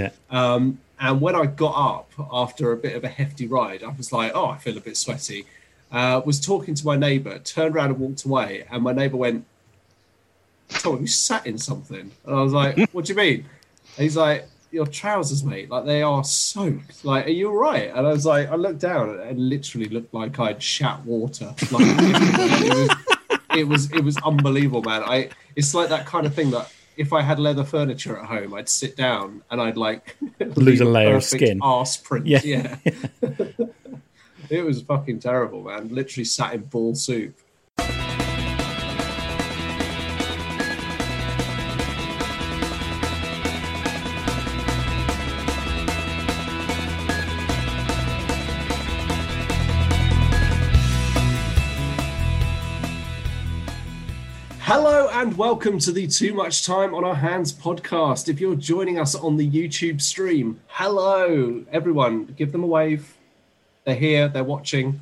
Yeah. Um, and when I got up after a bit of a hefty ride, I was like, "Oh, I feel a bit sweaty." Uh, was talking to my neighbour, turned around and walked away, and my neighbour went, "Tom, you sat in something?" And I was like, "What do you mean?" And he's like, "Your trousers, mate, like they are soaked. Like, are you all right?" And I was like, I looked down and literally looked like I'd shat water. Like, it was, it was, it was unbelievable, man. I, it's like that kind of thing that if I had leather furniture at home, I'd sit down and I'd like Lose a layer of skin. Arse print. Yeah. Yeah. it was fucking terrible, man. Literally sat in ball soup. And welcome to the Too Much Time on Our Hands podcast. If you're joining us on the YouTube stream, hello everyone. Give them a wave. They're here. They're watching.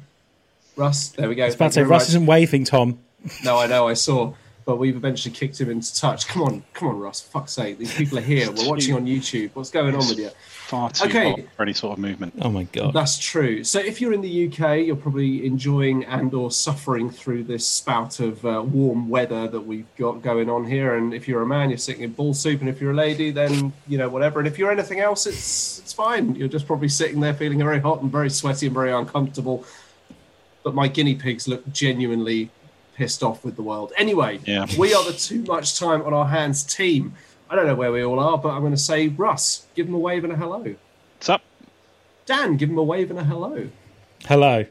Russ, there we go. I was about to say, Thank you very Russ much. isn't waving, Tom. No, I know, I saw, but we've eventually kicked him into touch. Come on, come on, Russ. Fuck's sake, these people are here. We're watching on YouTube. What's going on with you? Far too Okay. hot for any sort of movement. Oh my god. That's true. So if you're in the UK, you're probably enjoying and or suffering through this spout of uh, warm weather that we've got going on here. And if you're a man, you're sitting in ball soup, and if you're a lady, then you know whatever. And if you're anything else, it's it's fine. You're just probably sitting there feeling very hot and very sweaty and very uncomfortable. But my guinea pigs look genuinely pissed off with the world. Anyway, Yeah. we are the too much time on our hands team. I don't know where we all are, but I'm going to say Russ, give them a wave and a hello. What's up? Dan, give them a wave and a hello. Hello.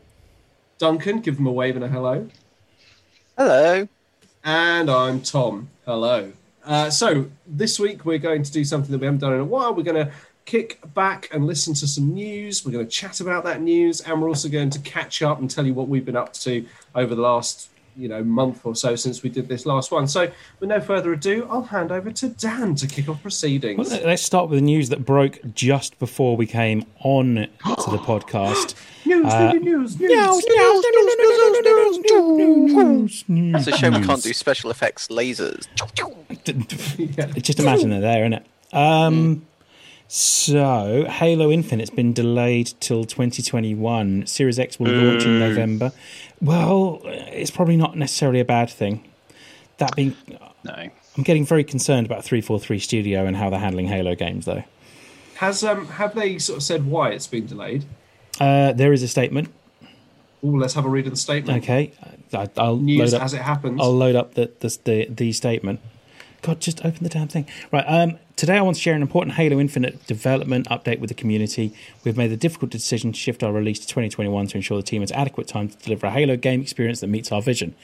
Duncan, give them a wave and a hello. Hello. And I'm Tom. Hello. Uh, so this week we're going to do something that we haven't done in a while. We're going to kick back and listen to some news. We're going to chat about that news, and we're also going to catch up and tell you what we've been up to over the last you know month or so since we did this last one. So with no further ado, I'll hand over to Dan to kick off proceedings. let- let's start with the news that broke just before we came on to the podcast. News, Uh, news, news, news. It's a shame we can't do special effects lasers. Just imagine they're there, innit? Um, so, Halo Infinite's been delayed till 2021. Series X will launch in November. Well, it's probably not necessarily a bad thing. That being, No. I'm getting very concerned about 343 Studio and how they're handling Halo games, though. Has um have they sort of said why it's been delayed? Uh, there is a statement. Oh, let's have a read of the statement. Okay, I, I'll News load up. as it happens. I'll load up the the, the the statement. God, just open the damn thing. Right. Um, today, I want to share an important Halo Infinite development update with the community. We've made the difficult decision to shift our release to 2021 to ensure the team has adequate time to deliver a Halo game experience that meets our vision.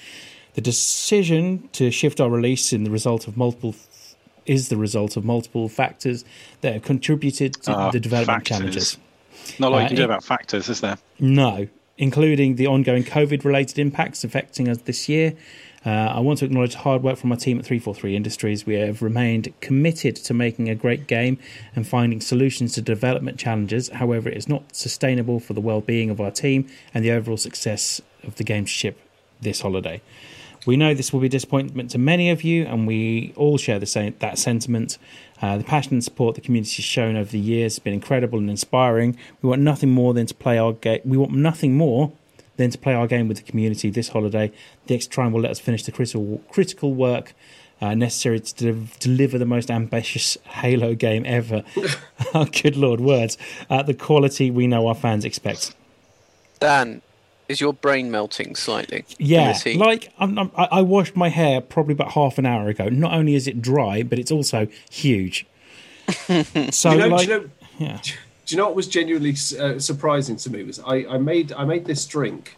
The decision to shift our release in the result of multiple is the result of multiple factors that have contributed to Ah, the development factors. challenges. Not a lot Uh, you can do about factors, is there? No, including the ongoing COVID related impacts affecting us this year. Uh, I want to acknowledge hard work from my team at 343 Industries. We have remained committed to making a great game and finding solutions to development challenges. However, it is not sustainable for the well being of our team and the overall success of the game to ship this holiday. We know this will be disappointment to many of you, and we all share the same that sentiment. Uh, the passion and support the community has shown over the years has been incredible and inspiring. We want nothing more than to play our game. We want nothing more than to play our game with the community this holiday. The extra time will let us finish the critical critical work uh, necessary to de- deliver the most ambitious Halo game ever. oh, good lord, words! At the quality we know our fans expect. Dan, is your brain melting slightly? Yeah, this heat? like I'm, I'm, I I washed my hair probably about half an hour ago. Not only is it dry, but it's also huge. so, you know, like, you know, yeah, do you know what was genuinely uh, surprising to me was I, I made I made this drink.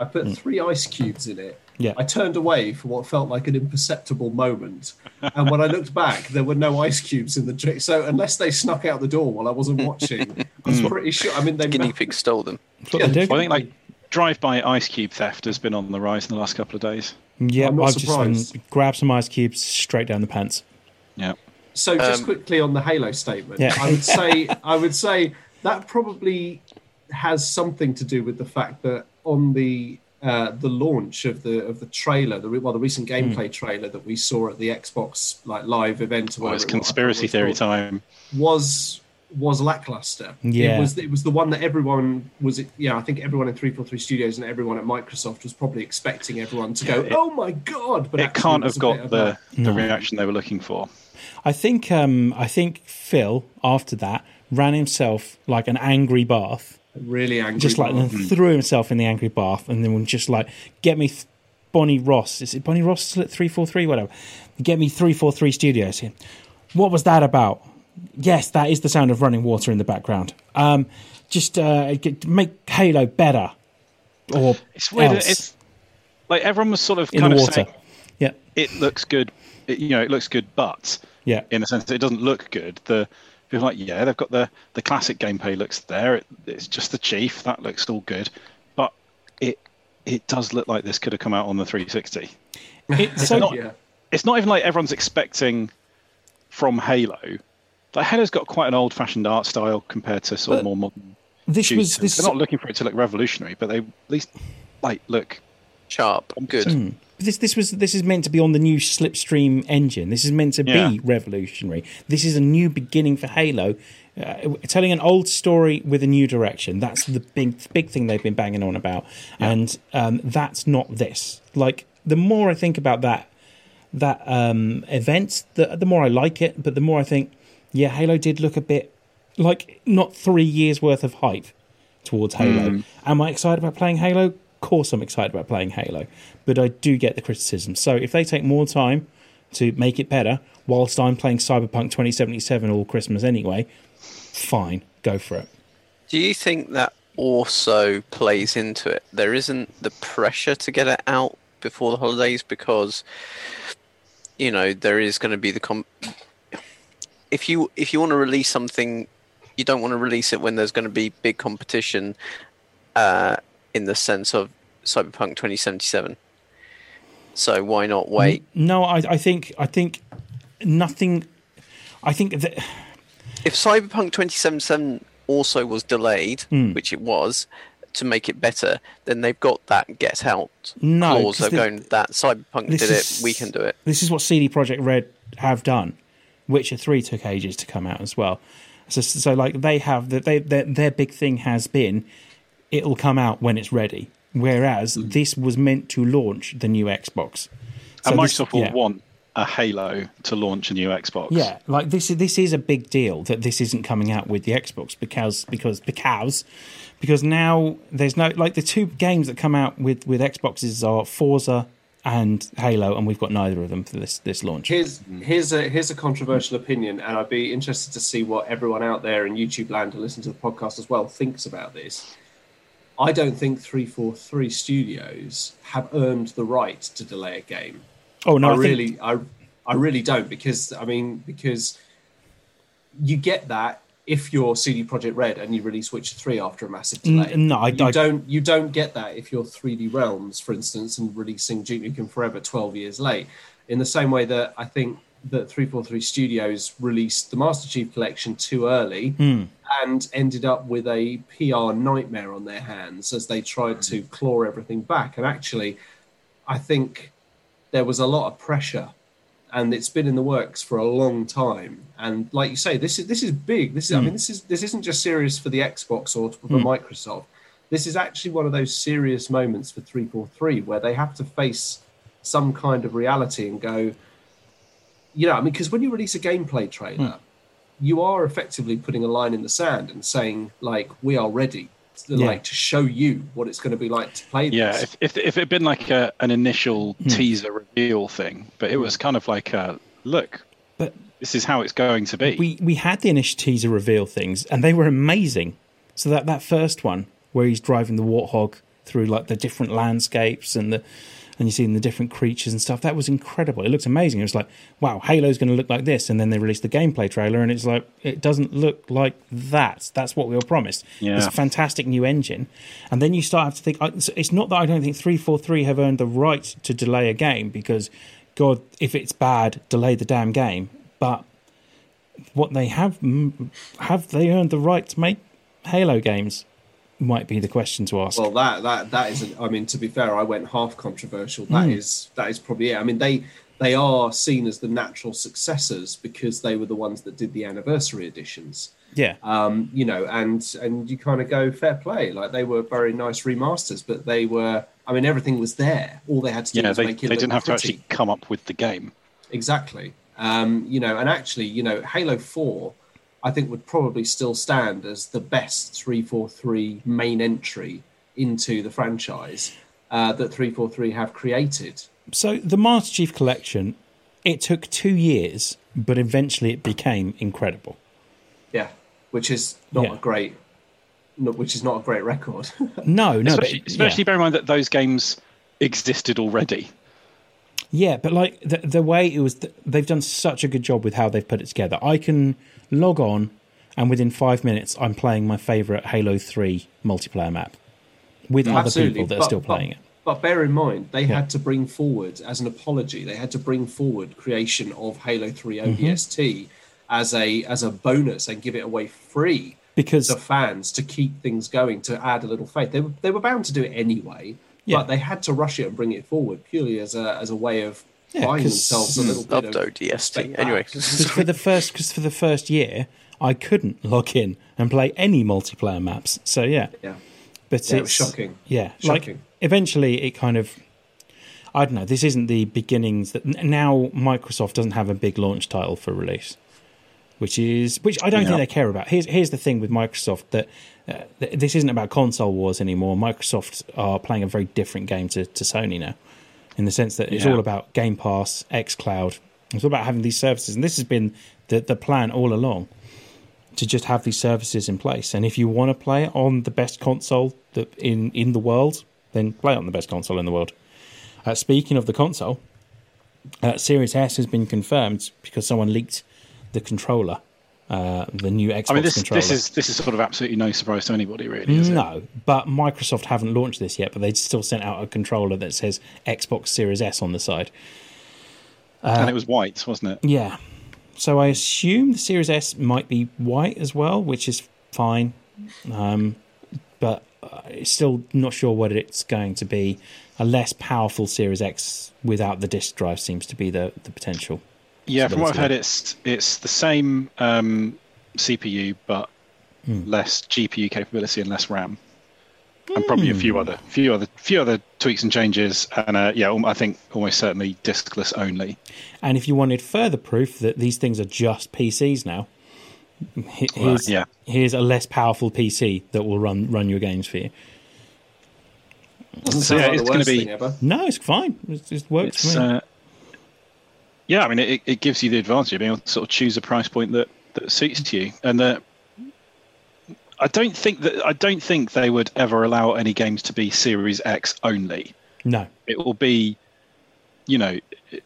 I put three ice cubes in it. Yeah. I turned away for what felt like an imperceptible moment, and when I looked back, there were no ice cubes in the drink. So unless they snuck out the door while I wasn't watching, I was pretty sure. I mean, they Guinea pig stole them. Yeah, they I think like drive-by ice cube theft has been on the rise in the last couple of days. yeah, I'm not I've just surprised. um, grabbed some ice cubes straight down the pants. Yeah. So just Um, quickly on the Halo statement, Yeah. I would say I would say that probably has something to do with the fact that on the uh, the launch of the of the trailer, the re- well, the recent gameplay trailer that we saw at the Xbox like live event, or Well, it's it was, conspiracy forgot what theory called, time. was was lackluster. Yeah. It was it was the one that everyone was yeah, I think everyone in 343 Studios and everyone at Microsoft was probably expecting everyone to go, it- "Oh my god." But it can't have got the, the No. reaction they were looking for. I think um, I think Phil after that ran himself like an angry bath, really angry. just like Bob. and threw himself in the angry bath, and then was just like get me th- Bonnie Ross. Is it Bonnie Ross still at three four three? Whatever. Get me three four three studios here. What was that about? Yes, that is the sound of running water in the background. Um, just uh, get- make Halo better, or It's weird. else It's like everyone was sort of in kind the of water. saying Yeah, it looks good. It, you know, it looks good, but yeah. in the sense that it doesn't look good. The people are like, yeah, they've got the the classic gameplay looks there. It, it's just the chief that looks all good, but it it does look like this could have come out on the 360. It's so not- yeah. It's not even like everyone's expecting from Halo. Like Halo's got quite an old-fashioned art style compared to sort of more modern this was shooters. this. They're not looking for it to look revolutionary, but they at least like look Sharp, and good. Hmm. This this was this is meant to be on the new Slipstream engine. This is meant to Yeah. be revolutionary. This is a new beginning for Halo, uh, telling an old story with a new direction. That's the big big thing they've been banging on about, and um, that's not this. Like the more I think about that that um, event, the the more I like it. But the more I think, yeah, Halo did look a bit like not three years worth of hype towards Halo. Am I excited about playing Halo? Course, I'm excited about playing Halo, but I do get the criticism. So if they take more time to make it better, whilst I'm playing Cyberpunk 2077 all Christmas anyway, fine, go for it. Do you think that also plays into it? There isn't the pressure to get it out before the holidays because you know there is going to be the com- if you if you want to release something, you don't want to release it when there's going to be big competition. Uh, in the sense of Cyberpunk 2077. So why not wait? No, I, I think I think nothing. I think that If Cyberpunk 2077 also was delayed, Hmm. which it was, to make it better, then they've got that get out No, clause of the- going that Cyberpunk did is- it, we can do it. this is what CD Projekt Red have done. Witcher Three took ages to come out as well. So, so like they have that they their, their big thing has been it'll come out when it's ready. Whereas hmm. this was meant to launch the new Xbox. So and this- Microsoft will yeah. want a Halo to launch a new Xbox. Yeah, like this is this is a big deal that this isn't coming out with the Xbox because because because because now there's no like the two games that come out with with Xboxes are Forza and Halo, and we've got neither of them for this this launch. Here's hmm. here's a here's a controversial opinion, and I'd be interested to see what everyone out there in YouTube land to listen to the podcast as well thinks about this. I don't think 343 Studios have earned the right to delay a game. Oh no, I, I, think- really, I, I really don't because I mean because you get that if you're CD Projekt Red and you release Witcher Three after a massive delay. N- no, I- you I- don't. You don't get that if you're 3D Realms, for instance, and releasing Duke Nukem Forever 12 years late. In the same way that I think that 343 Studios released the Master Chief Collection too early Hmm. and ended up with a PR nightmare on their hands as they tried to claw everything back. And actually, I think there was a lot of pressure and it's been in the works for a long time. And like you say this is this is big. This is i mean this is this isn't just serious for the xbox or for microsoft. This is actually one of those serious moments for 343 where they have to face some kind of reality and go you know i mean because when you release a gameplay trailer you are effectively putting a line in the sand and saying like we are ready to, Yeah. like to show you what it's going to be like to play Yeah, this if, if, if it had been like a, an initial Hmm. teaser reveal thing, but it was kind of like a look, But this is how it's going to be. we we had the initial teaser reveal things, and they were amazing. So that that first one where he's driving the warthog through like the different landscapes and the and you're seeing the different creatures and stuff. That was incredible. It looked amazing. It was like, wow, Halo's going to look like this, and then they released the gameplay trailer, and it's like it doesn't look like that. That's what we were promised. Yeah. It's a fantastic new engine, and then you start to think. It's it's not that I don't think three four three have earned the right to delay a game because, God, if it's bad, delay the damn game. But what they have mm, have they earned the right to make Halo games? Might be the question to ask. Well, that that that isn't. I mean, to be fair, I went half controversial. That is that is probably it. I mean, they they are seen as the natural successors because they were the ones that did the anniversary editions. Yeah. Um, you know, and and you kind of go fair play. Like they were very nice remasters, but they were. I mean, everything was there. All they had to do Yeah, was they, make it They didn't have to actually come up with the game. Exactly. Um, you know, and actually, you know, Halo 4, I think would probably still stand as the best 343 main entry into the franchise uh, that 343 have created. So the Master Chief Collection, it took two years, but eventually it became incredible. Yeah, which is not Yeah. a great, which is not a great record. No, no, especially, but, especially yeah. bear in mind that those games existed already. Yeah, but like the the way it was, they've done such a good job with how they've put it together. I can log on, and within five minutes, I'm playing my favorite Halo Three multiplayer map with other people that are still but- playing it. But bear in mind, they Yeah. had to bring forward, as an apology, they had to bring forward creation of Halo 3 Mm-hmm. As a as a bonus and give it away free Because to fans to keep things going, to add a little faith. They were, they were bound to do it anyway, Yeah. but they had to rush it and bring it forward purely as a as a way of Yeah, buying 'cause- themselves a mm. little bit of ODST. respect Anyway. Because for the first, because for the first year, I couldn't log in and play any multiplayer maps. So yeah, Yeah, but Yeah, it was shocking. Yeah, Shocking. like eventually it kind of. I don't know. This isn't the beginnings that now Microsoft doesn't have a big launch title for release, which is which I don't Yeah. think they care about. Here's here's the thing with Microsoft that uh, th- this isn't about console wars anymore. Microsoft are playing a very different game to, to Sony now, in the sense that it's Yeah. all about Game Pass, XCloud. It's all about having these services, and this has been the the plan all along to just have these services in place. And if you want to play it on the best console that in in the world, then play it on the best console in the world. Uh, speaking of the console, uh, Series S has been confirmed because someone leaked the controller, uh, the new Xbox I mean, this controller. this is this is sort of absolutely no surprise to anybody, really. Is it? no, but Microsoft haven't launched this yet, but they still sent out a controller that says Xbox Series S on the side. and it was white, wasn't it? Yeah. So I assume the Series S might be white as well, which is fine. Um, but uh, still not sure what it's going to be. A less powerful Series X without the disk drive seems to be the, the potential. Yeah, from what I've heard, it's it's the same um, CPU but Hmm. less GPU capability and less RAM, and probably a Hmm. few other few other few other tweaks and changes. And uh, yeah, I think almost certainly diskless only. And if you wanted further proof that these things are just PCs now, he- here's, yeah. here's a less powerful PC that will run run your games for you. Doesn't So, sound yeah, like it's the gonna worst be- thing ever. No, it's fine. It just works It's for me. uh, yeah, I mean, it, it gives you the advantage of being able to sort of choose a price point that, that suits you, and that I don't think that I don't think they would ever allow any games to be Series X only. no. It will be, you know, it,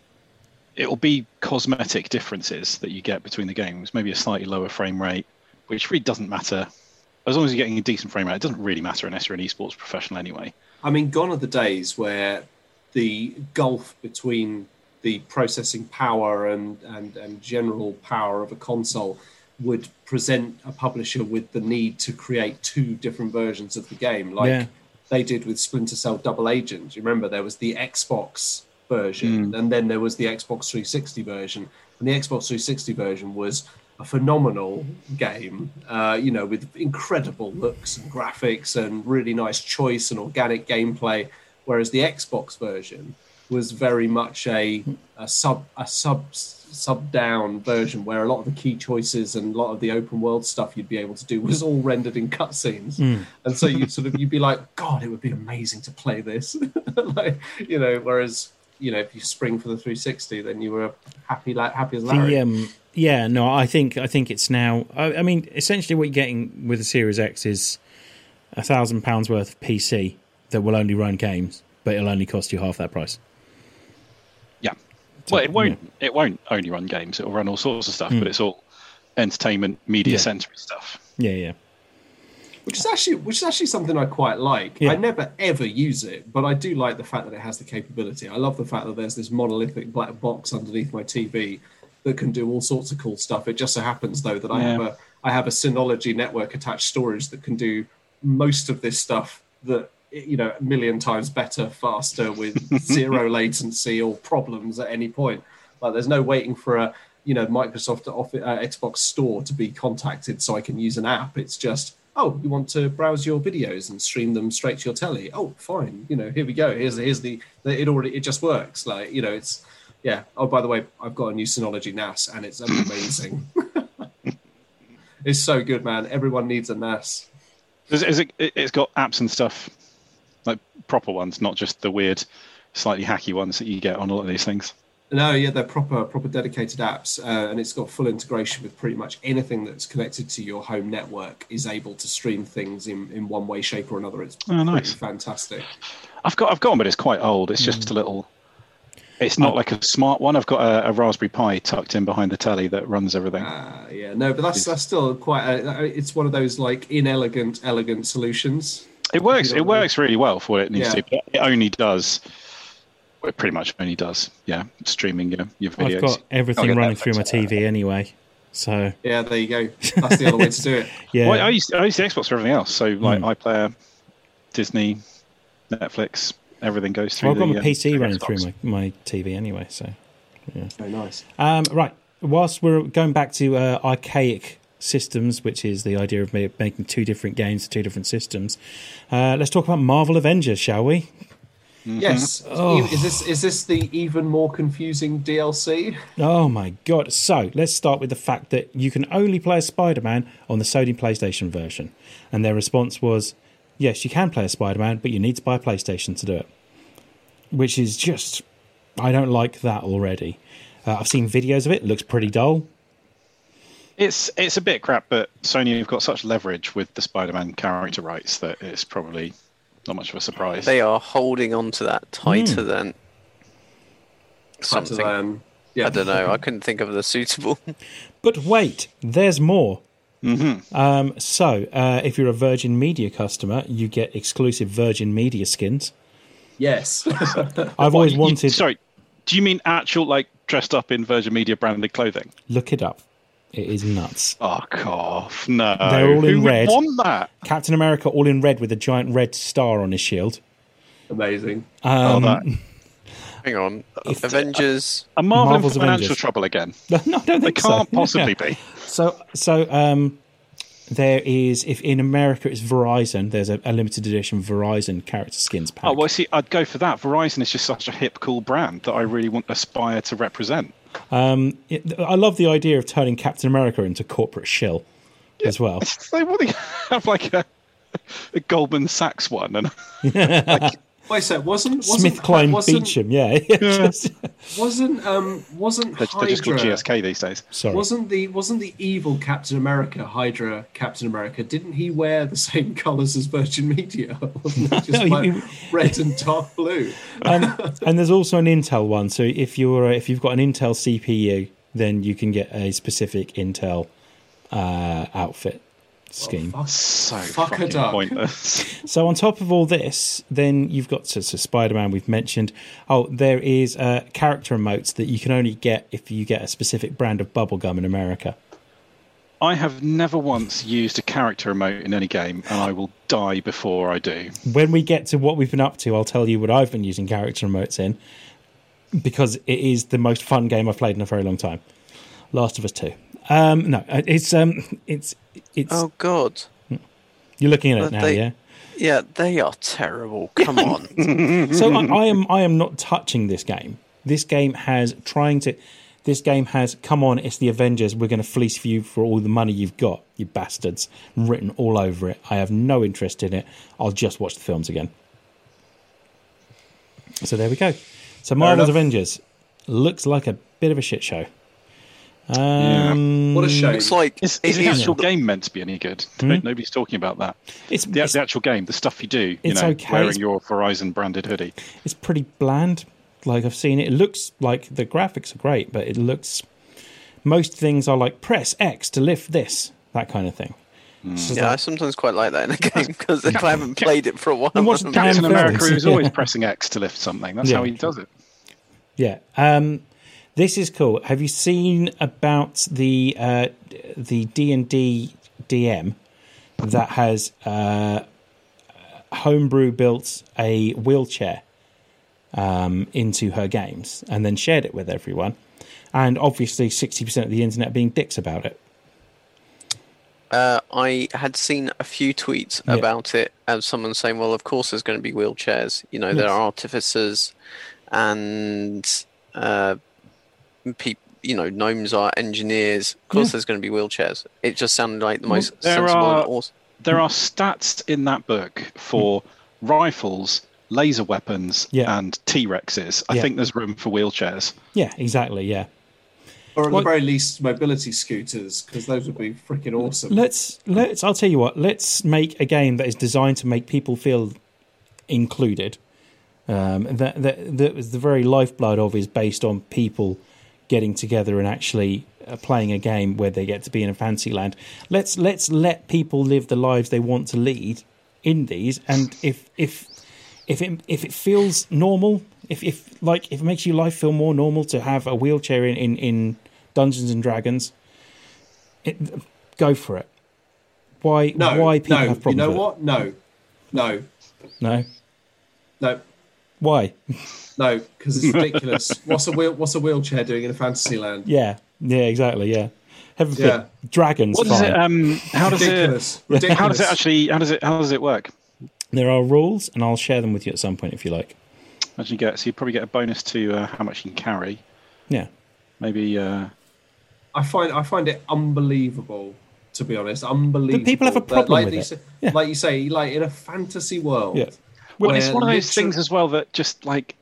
it will be cosmetic differences that you get between the games. Maybe a slightly lower frame rate, which really doesn't matter. As long as you're getting a decent frame rate, it doesn't really matter unless you're an esports professional anyway. I mean, gone are the days where the gulf between the processing power and, and, and general power of a console would present a publisher with the need to create two different versions of the game, like Yeah. they did with Splinter Cell Double Agent. You remember there was the Xbox version, and then there was the Xbox 360 version, and the Xbox 360 version was a phenomenal game, uh, you know, with incredible looks and graphics and really nice choice and organic gameplay. Whereas the Xbox version was very much a, a sub a sub sub down version where a lot of the key choices and a lot of the open world stuff you'd be able to do was all rendered in cutscenes, and so you sort of you'd be like, God, it would be amazing to play this, like you know. Whereas you know, if you spring for the 360, then you were happy like happy as Larry. The, um, yeah, no, I think I think it's now. I, I mean, essentially, what you're getting with the Series X is a thousand pounds worth of PC that will only run games, but it'll only cost you half that price. Yeah. So, well, it won't. It won't only run games. It will run all sorts of stuff, Mm. but it's all entertainment, media Yeah. centric stuff. Yeah, yeah, which is actually which is actually something I quite like. Yeah. I never ever use it, but I do like the fact that it has the capability. I love the fact that there's this monolithic black box underneath my TV that can do all sorts of cool stuff. It just so happens though that I have a I have a Synology network attached storage that can do most of this stuff that you know a million times better, faster with zero latency or problems at any point. Like there's no waiting for a you know Microsoft Office, uh, Xbox Store to be contacted so I can use an app. It's just oh, you want to browse your videos and stream them straight to your telly? Oh, fine. You know, here we go. Here's here's the, the it already it just works. Like you know, it's yeah. Oh, by the way, I've got a new Synology NAS and it's amazing. it's so good, man. Everyone needs a NAS. Is, is it, it's got apps and stuff, proper ones, not just the weird, slightly hacky ones that you get on a lot of these things. No, yeah, they're proper, proper dedicated apps, uh, and it's got full integration with pretty much anything that's connected to your home network is able to stream things in, in one way, shape, or another. It's Oh, nice. fantastic. I've got I've got one, but it's quite old. It's just a little. It's not like a smart one. I've got a, a Raspberry Pi tucked in behind the telly that runs everything. Uh, yeah, no, but that's that's still quite. A, it's one of those like inelegant, elegant solutions. It works. It know what I mean? works really well for what it needs Yeah. to. But it only does. It pretty much only does. Yeah, streaming your your videos. I've got everything running through my on that. TV anyway. So Yeah, there you go. That's the other way to do it. yeah, Well, I use I use the Xbox for everything else. So like Mm. iPlayer, Disney, Netflix, everything goes through. I've got the, my uh, PC running Xbox. through my, my TV anyway. So yeah, Very nice. um, right, whilst we're going back to uh, archaic systems, which is the idea of making two different games for two different systems, uh, let's talk about Marvel Avengers, shall we? Yes. Oh. Is this is this the even more confusing DLC? Oh my god! So let's start with the fact that you can only play as Spider-Man on the Sony PlayStation version, and their response was, "Yes, you can play as Spider-Man, but you need to buy a PlayStation to do it." Which is just, I don't like that already. Uh, I've seen videos of it; it looks pretty dull. It's it's a bit crap, but Sony have got such leverage with the Spider-Man character rights that it's probably not much of a surprise. They are holding on to that tighter Hmm. than something. Um, yeah. I don't know. I couldn't think of the suitable. But wait, there's more. Mm-hmm. Um, so, uh, if you're a Virgin Media customer, you get exclusive Virgin Media skins. Yes. I've always You- you- wanted. sorry, do you mean actual like dressed up in Virgin Media branded clothing? Look it up. It is nuts. Fuck off! No, They're all in Who would red. Want that? Captain America all in red with a giant red star on his shield. Amazing. Um, oh, that. Hang on. If- Avengers. Are Marvel Marvel's in financial Avengers. trouble again? no, I don't They think so. can't possibly be. So, so um, there is if in America it's Verizon. There's a, a limited edition Verizon character skins pack. Oh well, see, I'd go for that. Verizon is just such a hip, cool brand that I really want Aspire to represent. Um, it- I love the idea of turning Captain America into corporate shill as well. They like, do you have like a, a Goldman Sachs one? And Wait a sec. Wasn't wasn't SmithKline wasn't, Beecham, yeah. Just- wasn't um wasn't they're, they're just called GSK these days. sorry. wasn't the wasn't the evil Captain America Hydra Captain America? Didn't he wear the same colours as Virgin Media? Wasn't it just No, like he- red and dark blue? um, and there's also an Intel one. So if you're if you've got an Intel CPU, then you can get a specific Intel uh, outfit scheme. Fuck. So Fuck fucking pointless. So on top of all this, then you've got so, so Spider-Man. We've mentioned. Oh, there is uh, character emotes that you can only get if you get a specific brand of bubblegum in America. I have never once used a character emote in any game, and I will die before I do. When we get to what we've been up to, I'll tell you what I've been using character emotes in because it is the most fun game I've played in a very long time. Last of Us Two. Um, no, uh, it's um, it's it's. Oh God. You're looking at it now, they- yeah. Yeah, they are terrible. Come on. So I, I am I am not touching this game. This game has trying to. This game has come on. It's the Avengers. We're going to fleece you for all the money you've got, you bastards. Written all over it. I have no interest in it. I'll just watch the films again. So there we go. So Marvel's. Avengers looks like a bit of a shit show. Um, What a shame. Looks like Is, it is the is- actual game meant to be any good? No- Nobody's talking about that. It's The, it's, the actual game, the stuff you do, you It's know, okay. wearing It's- your Verizon branded hoodie. it's pretty bland. Like I've seen it. It looks like the graphics are great, but it looks. Most things are like press X to lift this, that kind of thing. It's just Yeah, I sometimes quite like that in a game because if I haven't played it for a while. And what's I'm- Dan Captain films, America is yeah. always pressing X to lift something. That's Yeah. how he does it. Yeah. Um, this is cool. Have you seen about the uh, the D and D DM that has uh, homebrew built a wheelchair um, into her games and then shared it with everyone? and obviously 60% of the internet being dicks about it. Uh, I had seen a few tweets Yeah. about it, and someone saying, "Well, of course, there's going to be wheelchairs. You know, there are artificers, and uh, pe- you know, gnomes are engineers. Of course, Yeah. there's going to be wheelchairs. It just sounded like the Well, most there sensible are- and awesome. There are stats in that book for rifles, laser weapons, Yeah. and T Rexes. I Yeah. think there's room for wheelchairs. Yeah, exactly. Yeah. Or at Well- the very least, mobility scooters, because those would be freaking awesome. Let's let's. I'll tell you what. Let's make a game that is designed to make people feel included. Um, that that that was the very lifeblood of is based on people getting together and actually uh, playing a game where they get to be in a fancy land. Let's let's let people live the lives they want to lead in these, and if if if it if it feels normal, if if like if it makes your life feel more normal to have a wheelchair in in, in Dungeons and Dragons, it, go for it. Why no, why people no, have you know with what? No, no. No, no, why? No, because it's ridiculous. what's a wheel? What's a wheelchair doing in a fantasy land? Yeah, yeah, exactly. Yeah, heaven Yeah. dragons. What does it? Um, how does it? ridiculous. ridiculous. How does it actually? How does it? How does it work? There are rules, and I'll share them with you at some point if you like. Imagine you get so you probably get a bonus to uh, how much you can carry. Yeah, Maybe uh, I find I find it unbelievable. To be honest, unbelievable. people have a problem like with you it. Say, Yeah. Like you say, like in a fantasy world. Yeah. well, it's one of those things as well that just like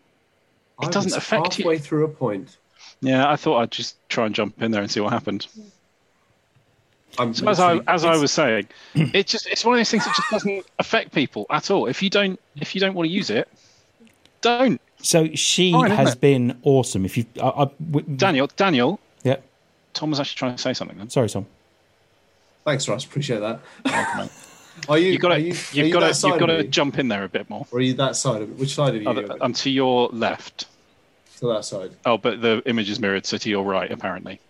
I it doesn't was affect you. halfway through a point. yeah. I thought I'd just try and jump in there and see what happened. I'm So as I as I was saying, it's just it's one of those things that just doesn't affect people at all. If you don't if you don't want to use it, don't. So she Fine, has been awesome. If you, I, I, w- Daniel, Daniel, yeah. Tom was actually trying to say something. Then. Sorry, Tom. Thanks, Russ. Appreciate that. Welcome, mate. Are you? You've got to you, you've got to you've got to jump in there a bit more. Or are you that side of it? Which side of you? Other, um, to your left. to that side. Oh, but the image is mirrored, so to your right, apparently.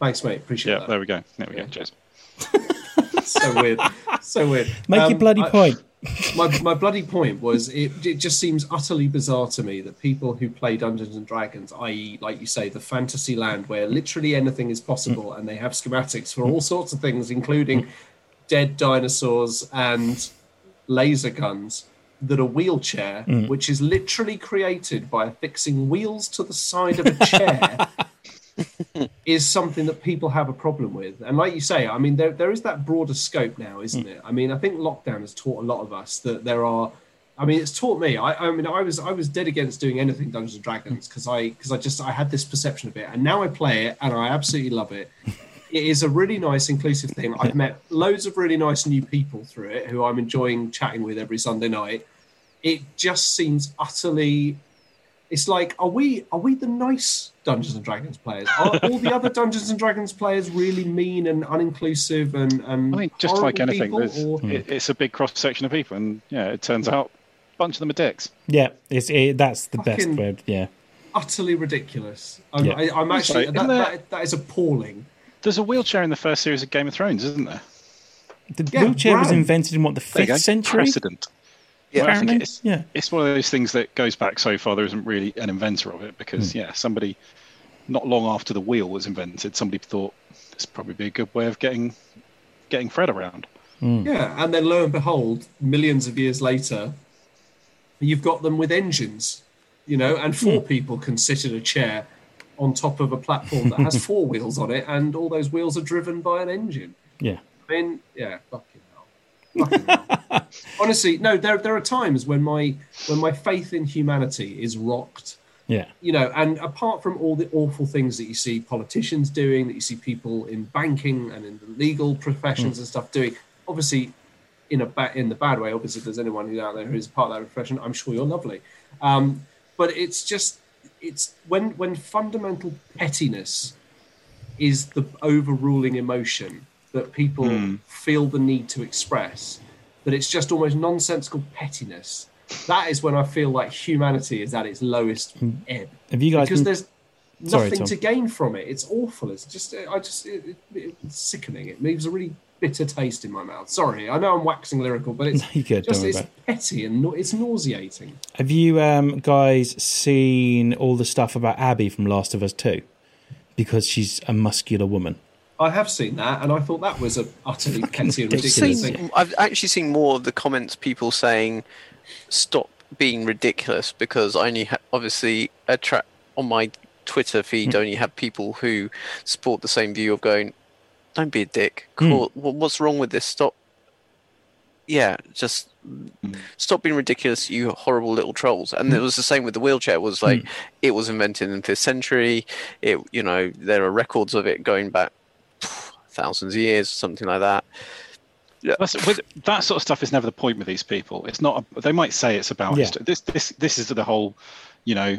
Thanks, mate. Appreciate it. Yeah, that. there we go. There we go. Cheers. so weird. So weird. Make Um, your bloody I- point. my, my bloody point was it, it just seems utterly bizarre to me that people who play Dungeons and Dragons, i.e., like you say, the fantasy land where literally anything is possible and they have schematics for all sorts of things, including dead dinosaurs and laser guns, that a wheelchair, mm. which is literally created by affixing wheels to the side of a chair. is something that people have a problem with. And like you say, I mean, there, there is that broader scope now, isn't mm. it? I mean, I think lockdown has taught a lot of us that there are. I mean, it's taught me. I, I mean, I was I was dead against doing anything Dungeons and Dragons mm. because I because I just I had this perception of it, and now I play it and I absolutely love it. It is a really nice, inclusive thing. I've met loads of really nice new people through it who I'm enjoying chatting with every Sunday night. It just seems utterly it's like are we are we the nice Dungeons and Dragons players? Are all the other Dungeons and Dragons players really mean and uninclusive and and I think just like anything, people, or- it, it's a big cross section of people, and yeah, it turns out a bunch of them are dicks. Yeah, it's it, that's the best word. Yeah, utterly ridiculous. I'm, Yeah. I, I'm actually Also, that, isn't there- that, that is appalling. There's a wheelchair in the first series of Game of Thrones, isn't there? the Yeah, wheelchair was invented in what the There fifth century. Precedent. Yeah, Well, I think apparently. it's, Yeah, it's one of those things that goes back so far there isn't really an inventor of it because Hmm. yeah somebody not long after the wheel was invented somebody thought this would probably be a good way of getting getting Fred around Yeah, and then lo and behold, millions of years later, you've got them with engines, you know, and four people can sit in a chair on top of a platform that has four wheels on it, and all those wheels are driven by an engine. yeah. I mean, yeah, fucking hell. Fucking hell. Honestly, no, there there are times when my when my faith in humanity is rocked Yeah, you know, and apart from all the awful things that you see politicians doing, that you see people in banking and in the legal professions and stuff doing, obviously, in a ba- in the bad way. Obviously, if there's anyone who's out there who is part of that profession, I'm sure you're lovely. Um, but it's just it's when when fundamental pettiness is the overruling emotion that people hmm. feel the need to express, that it's just almost nonsensical pettiness. That is when I feel like humanity is at its lowest hmm. ebb have you guys because been, there's nothing Tom. to gain from it. It's awful. It's just I just it, it, it's sickening. It leaves a really bitter taste in my mouth. Sorry, I know I'm waxing lyrical, but it's You good, just it's petty and no, it's nauseating. have you um, guys seen all the stuff about Abby from Last of Us Two? because she's a muscular woman. I have seen that, and I thought that was a utterly petty and ridiculous. ridiculous Seen, thing. I've actually seen more of the comments people saying, "Stop being ridiculous," because I only ha- obviously attract on my Twitter feed only have people who support the same view of going, "Don't be a dick. Hmm. Cool. wha- What's wrong with this? Stop." Yeah, just hmm. stop being ridiculous, you horrible little trolls. And it hmm. was the same with the wheelchair. It was like it was invented in the fifth century. It, you know, there are records of it going back pff, thousands of years, something like that. That's, with, that sort of stuff is never the point with these people. It's not. A, they might say it's about Yeah. This this this is the whole, you know,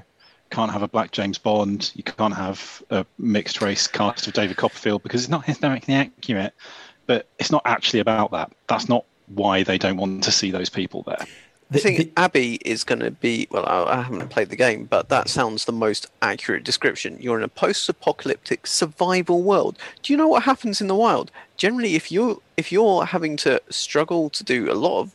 can't have a black James Bond. You can't have a mixed race cast of David Copperfield because it's not historically accurate. But it's not actually about that. That's not why they don't want to see those people there. I The- think the- Abby is going to be. Well, I, I haven't played the game, but that sounds the most accurate description. You're in a post-apocalyptic survival world. Do you know what happens in the wild? Generally, if you're if you're having to struggle to do a lot of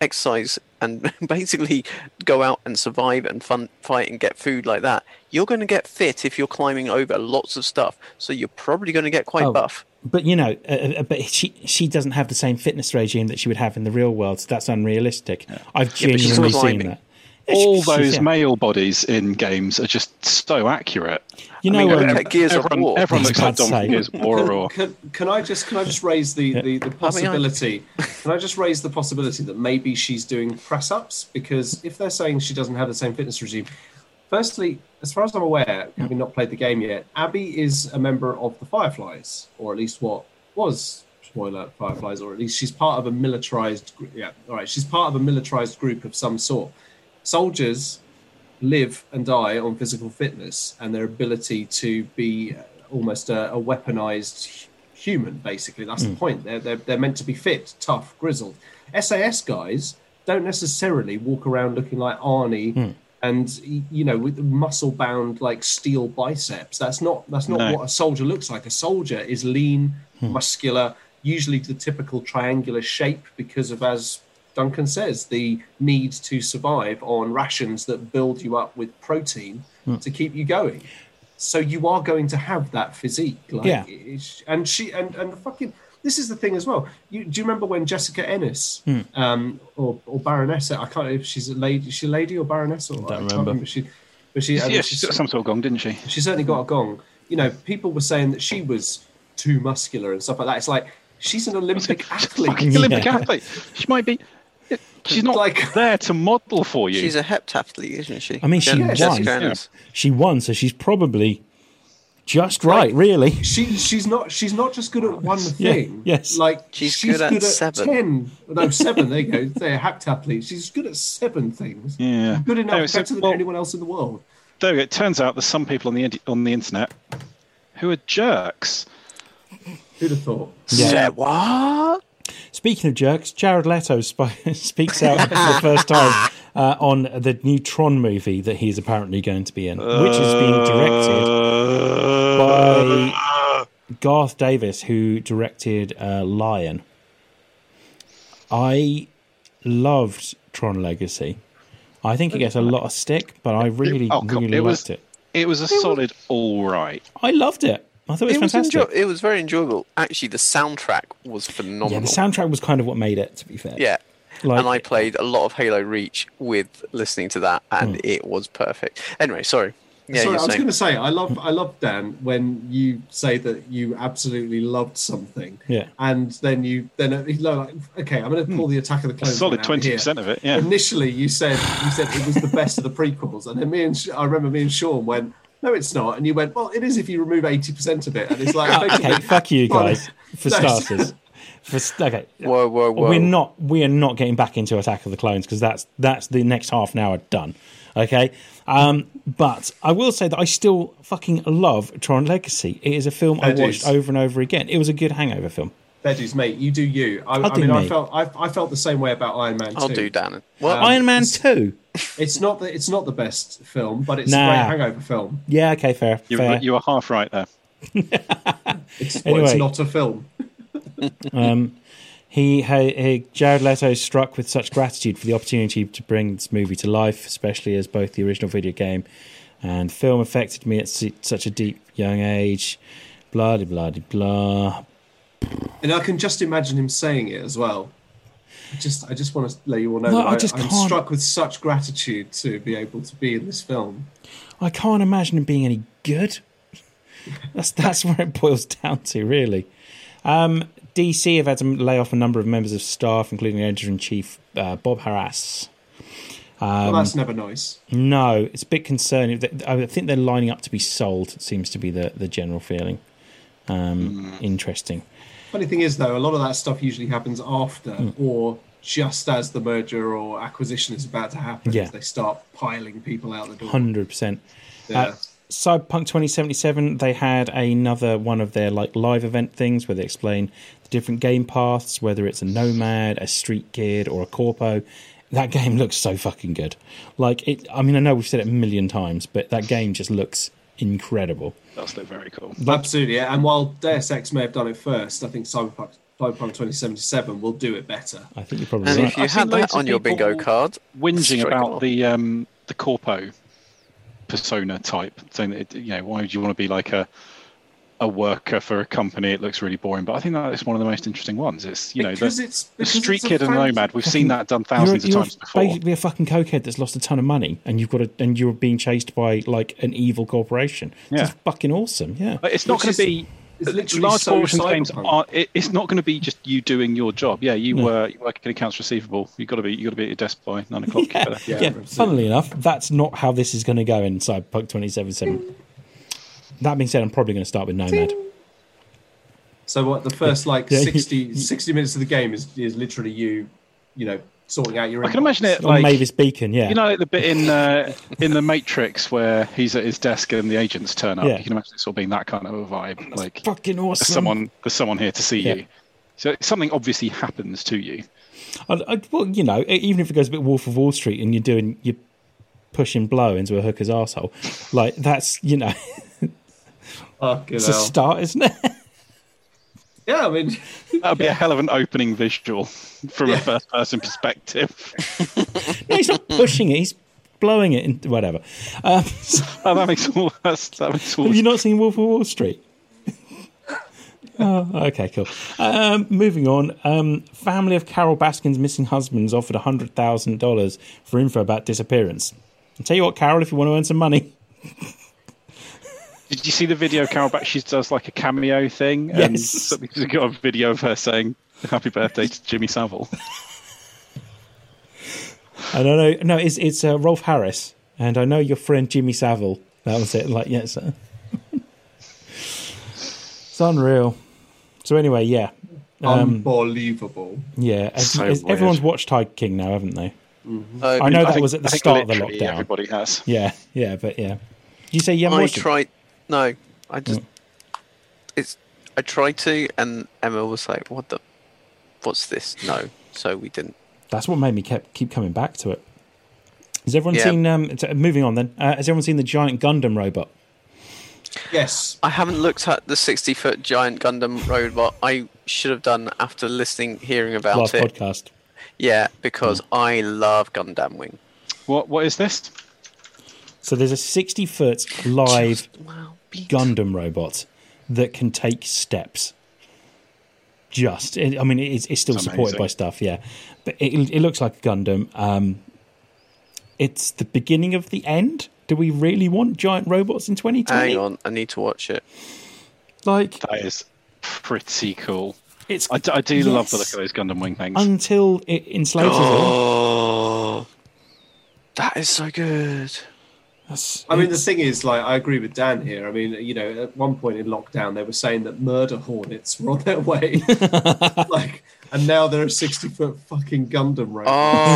exercise and basically go out and survive and fun, fight and get food like that, you're going to get fit if you're climbing over lots of stuff. So you're probably going to get quite Oh, buff. But you know, uh, uh, but she she doesn't have the same fitness regime that she would have in the real world. So that's unrealistic. I've Yeah, genuinely seen climbing. that. Yeah, she- All those yeah. male bodies in games are just so accurate. You I know, mean, um, okay, Gears of everyone, War. everyone looks like about Dom from. Gears of War. Or, Can, can I just can I just raise the, the, the I mean, I- possibility? Can I just raise the possibility that maybe she's doing press ups because if they're saying she doesn't have the same fitness regime, firstly, as far as I'm aware, having not played the game yet, Abby is a member of the Fireflies, or at least what was spoiler Fireflies, or at least she's part of a militarized. gr- Yeah, all right, she's part of a militarized group of some sort. Soldiers live and die on physical fitness and their ability to be uh, almost a, a weaponized human basically. That's the hmm. point. They're, they're, they're meant to be fit tough grizzled. Sas guys don't necessarily walk around looking like arnie hmm. and you know with muscle bound like steel biceps. That's not that's not No. what a soldier looks like. A soldier is lean hmm. muscular usually the typical triangular shape because of as Duncan says the need to survive on rations that build you up with protein to keep you going. So you are going to have that physique, like, Yeah. and she and and the fucking. This is the thing as well. You, do you remember when Jessica Ennis, um, or or Baroness? I can't. If she's a lady, is she a lady or Baroness? Or I, can't remember. She, but she, yeah, she's got some sort of gong, didn't she? she certainly got a gong. You know, people were saying that she was too muscular and stuff like that. It's like she's an Olympic athlete. Fucking Olympic athlete. She might be. She's not Like- there to model for you. She's a heptathlete, isn't she? I mean, she Jen- won. Yeah. She won, so she's probably just right, really. she she's not she's not just good at one Yeah, thing. yes. like She's good at seven. ten. No, seven. There you go. They're haptaply. She's good at seven things. Yeah. good enough, Anyway, so- better than well- anyone else in the world. There we go. It turns out there's some people on the int- on the internet who are jerks. Who'd have thought? Yeah. Say what? Speaking of jerks, Jared Leto sp- speaks out for the first time uh, on the new Tron movie that he's apparently going to be in, which is being directed by Garth Davis, who directed uh, Lion. I loved Tron Legacy. I think it gets a lot of stick, but I really, Oh, really it was- liked it. It was a solid all right. I loved it. I thought it was It was, enjoy- it was very enjoyable. Actually, the soundtrack was phenomenal. yeah, the soundtrack was kind of what made it. To be fair, Yeah. Like- and I played a lot of Halo Reach with listening to that, and Hmm. it was perfect. Anyway, sorry. Yeah, Sorry, I was going to say I love I love Dan when you say that you absolutely loved something. Yeah. And then you then know, like okay, I'm going to pull the Attack of the A Clones. solid one out twenty percent of it. Yeah. Initially, you said you said it was the best of the prequels, and then me and I remember me and Sean went, "No, it's not," and you went, "Well, it is if you remove eighty percent of it," and it's like, okay, fuck you guys for starters. For okay, Whoa, whoa, whoa. we're not we are not getting back into Attack of the Clones because that's that's the next half an hour done. Okay, um, but I will say that I still fucking love Tron Legacy. It is a film I It watched over and over again. It was a good hangover film. Beddies, mate, you do you. I, I'll I do mean, I felt I, I felt the same way about Iron Man. I'll 2. do Dan. What? Um, Iron Man it's- Two. It's not the it's not the best film, but it's Nah. a great hangover film. Yeah, okay, fair, You, fair. you were half right there. It's, well, it's not a film. He, he, he Jared Leto is struck with such gratitude for the opportunity to bring this movie to life, especially as both the original video game and film affected me at such a deep, young age, blah de blah de blah. And I can just imagine him saying it as well. I just, I just want to let you all know No, that I I just am can't- struck with such gratitude to be able to be in this film. I can't imagine him being any good. That's that's where it boils down to, really. Um, DC have had to lay off a number of members of staff, including editor in chief uh, Bob Harras. well, that's never nice. No, it's a bit concerning. I think they're lining up to be sold. It seems to be the the general feeling. Um, Interesting. Funny thing is, though, a lot of that stuff usually happens after Hmm. or just as the merger or acquisition is about to happen. Yeah. They start piling people out the door. Hundred percent. Yeah. Uh, Cyberpunk 2077, they had another one of their like live event things where they explain the different game paths, whether it's a nomad, a street kid, or a corpo. That game looks so fucking good. Like it. I mean, I know we've said it a million times, but that game just looks incredible. That's look very cool. Absolutely, yeah. And while Deus Ex may have done it first, I think Cyberpunk, Cyberpunk 2077 will do it better. I think you're probably And right. if you I've had that on your bingo card, Whinging about off. the um, the corpo persona type, saying that it, you know why would you want to be like a a worker for a company? It looks really boring. But I think that is one of the most interesting ones. It's you know because the, it's the street it's a kid and nomad. We've seen that done thousands you're, of times before. basically a fucking cokehead that's lost a ton of money, and you've got a, and you're being chased by like an evil corporation. Yeah. It's fucking awesome. Yeah. But it's not going to be It's literally large so portions of games are it, it's not going to be just you doing your job yeah you No. were you work in accounts receivable you've got to be you got to be at your desk by nine o'clock you Yeah, yeah. Funnily enough, that's not how this is going to go in Cyberpunk 2077. That being said, I'm probably going to start with Nomad. So what the first like Yeah. 60, 60 minutes of the game is is literally you, you know, sorting out your. I can imagine it like Mavis Beacon, yeah. you know like the bit in uh, in the Matrix where he's at his desk and the agents turn up Yeah. you can imagine it sort of being that kind of a vibe like fucking awesome. there's someone there's someone here to see Yeah. you so something obviously happens to you I, I, well, you know, even if it goes a bit Wolf of Wall Street and you're doing, you're pushing blow into a hooker's asshole, like that's, you know, Fucking it's a start, isn't it? Yeah, I mean, that would be a hell of an opening visual from Yeah. a first person perspective no, he's not pushing it, he's blowing it into whatever. Um, oh, that makes all that's, that makes all Have you not seen Wolf of Wall Street? oh, okay, cool. Um, moving on. Um, family of Carole Baskin's missing husbands offered $100,000 for info about disappearance. I'll tell you what, Carol, if you want to earn some money, Did you see the video Carol back? She does like a cameo thing, and Yes. something's got a video of her saying "Happy Birthday" to Jimmy Savile. I don't know. No, it's it's uh, Rolf Harris, and I know your friend Jimmy Savile. That was it. Like, yes, uh, it's unreal. So anyway, yeah, um, unbelievable. yeah. So Has- everyone's watched Tiger King now, haven't they? uh, I know I that think- was at the start of the lockdown. Everybody has. Yeah, yeah, but yeah. You say yeah, I watched it? Tried. No, I Mm. just. It's. I tried to, and Emma was like, "What the? What's this?" No, so we didn't. That's what made me kept keep coming back to it. Has everyone Yeah. seen? Um, t- moving on then. Uh, has everyone seen the giant Gundam robot? Yes, I haven't looked at the sixty-foot giant Gundam robot. I should have done after listening, hearing about Last it. podcast. Yeah, because I love Gundam Wing. What What is this? So there's a 60 foot live Wow, be- Gundam robot that can take steps. Just, I mean, it's, it's still It's supported by stuff, yeah. But it, it looks like a Gundam. Um, it's the beginning of the end. Do we really want giant robots in 2020? Hang on, I need to watch it. Like, That is pretty cool. it's I, d- I do love the look of those Gundam wing things. until it enslaves them. Oh, that is so good. That's- I mean the thing is, like, I agree with Dan here. I mean, you know, at one point in lockdown, they were saying that murder hornets were on their way, like, and now they're a sixty-foot fucking Gundam robot.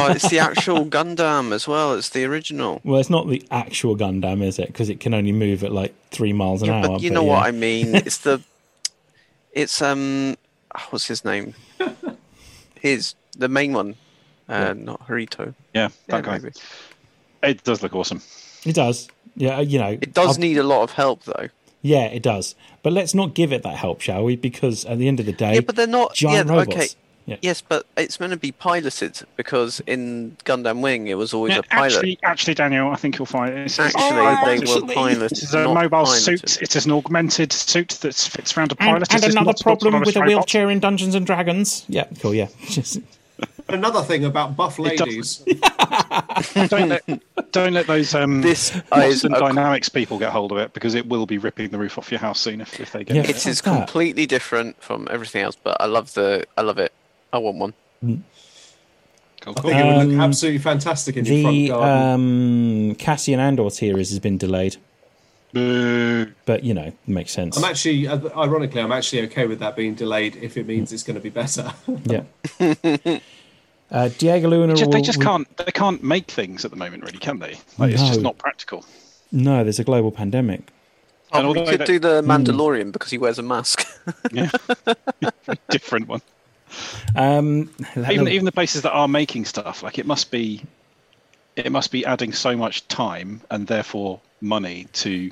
Oh, it's the actual Gundam as well. It's the original. Well, it's not the actual Gundam, is it? Because it can only move at like three miles an Yeah, hour. but you but know yeah. what I mean. It's the. It's um. What's his name? His the main one, uh, not Harito. yeah, Yeah, that guy. maybe. It does look awesome. It does. Yeah, you know. It does I'll- need a lot of help though. Yeah, it does. But let's not give it that help, shall we? Because at the end of the day, Yeah, but they're not. giant yeah, robots. okay. Yes, but it's meant to be piloted because in Gundam Wing it was always Yeah, a pilot. actually, actually, Daniel, I think you'll find it's, it's, Actually, Oh, they actually. were piloted. it's a mobile piloted. suit. It is an augmented suit that fits around a pilot. and It is another problem with a robot. wheelchair in Dungeons and Dragons. Yeah, cool. Yeah, Another thing about buff ladies. Don't let, don't let those um, This is Boston a- Dynamics people get hold of it because it will be ripping the roof off your house soon if, if they get Yeah. it. It is that. completely different from everything else, but I love the. I love it. I want one. Cool, I cool. think it would Um, look absolutely fantastic in your the front garden. um, Cassian Andor series has been delayed, Boo. but you know, it makes sense. I'm actually, uh, ironically, I'm actually okay with that being delayed if it means it's going to be better. Yeah. uh, Diego Luna. Ju- will- they just will- can't. They can't make things at the moment, really, can they? Like, It's just not practical. No, there's a global pandemic. And Oh, we although could that- do the Mandalorian because he wears a mask. Yeah, different one. Um, Even even the places that are making stuff, like it must be, it must be adding so much time and therefore money to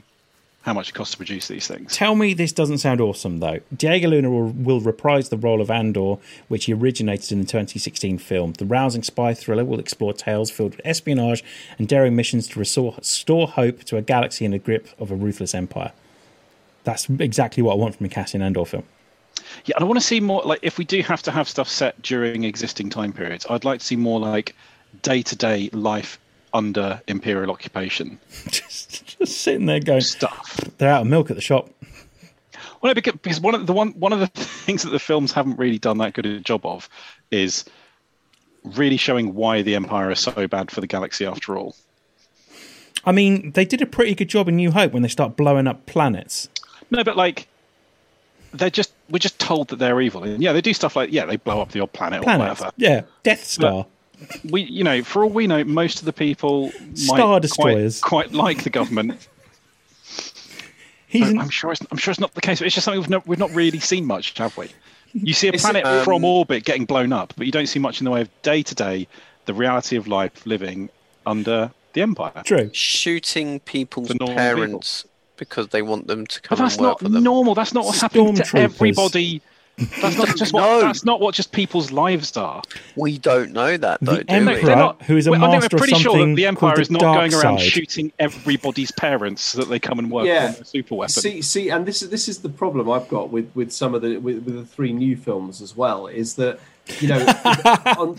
how much it costs to produce these things. Tell me this doesn't sound awesome, though. Diego Luna will, will reprise the role of Andor, which he originated in the 2016 film. The rousing spy thriller will explore tales filled with espionage and daring missions to restore, restore hope to a galaxy in the grip of a ruthless empire. That's exactly what I want from a Cassian Andor film. Yeah, and I want to see more. Like, if we do have to have stuff set during existing time periods, I'd like to see more like day-to-day life under imperial occupation just, just sitting there going, stuff. they're out of milk at the shop. Well, no, because, one of the one one of the things that the films haven't really done that good a job of is really showing why the Empire is so bad for the galaxy after all. I mean, they did a pretty good job in New Hope when they start blowing up planets. No, but like they're just we're just told that they're evil, and yeah, they do stuff like yeah, they blow up the odd planet or whatever. yeah, Death Star. We, you know, for all we know, most of the people Star might destroyers. quite, quite like the government. He's I'm, an, I'm sure it's, I'm sure it's not the case. It's just something we've not, we've not really seen much, have we? You see a planet it, um, from orbit getting blown up, but you don't see much in the way of day to day the reality of life living under the empire. true. Shooting people's For normal parents because they want them to But come that's and work not for them. normal. That's not what's happening to Stormtroopers. everybody. That's not just what. No. That's not what just people's lives are. We don't know that though, The do Emperor- we? Not- who is a Well, I think master we're of pretty sure something that the called Empire the is not dark going around side. shooting everybody's parents so that they come and work Yeah. on their super weapon. See, see, and this is this is the problem I've got with with some of the with, with the three new films as well is that you know on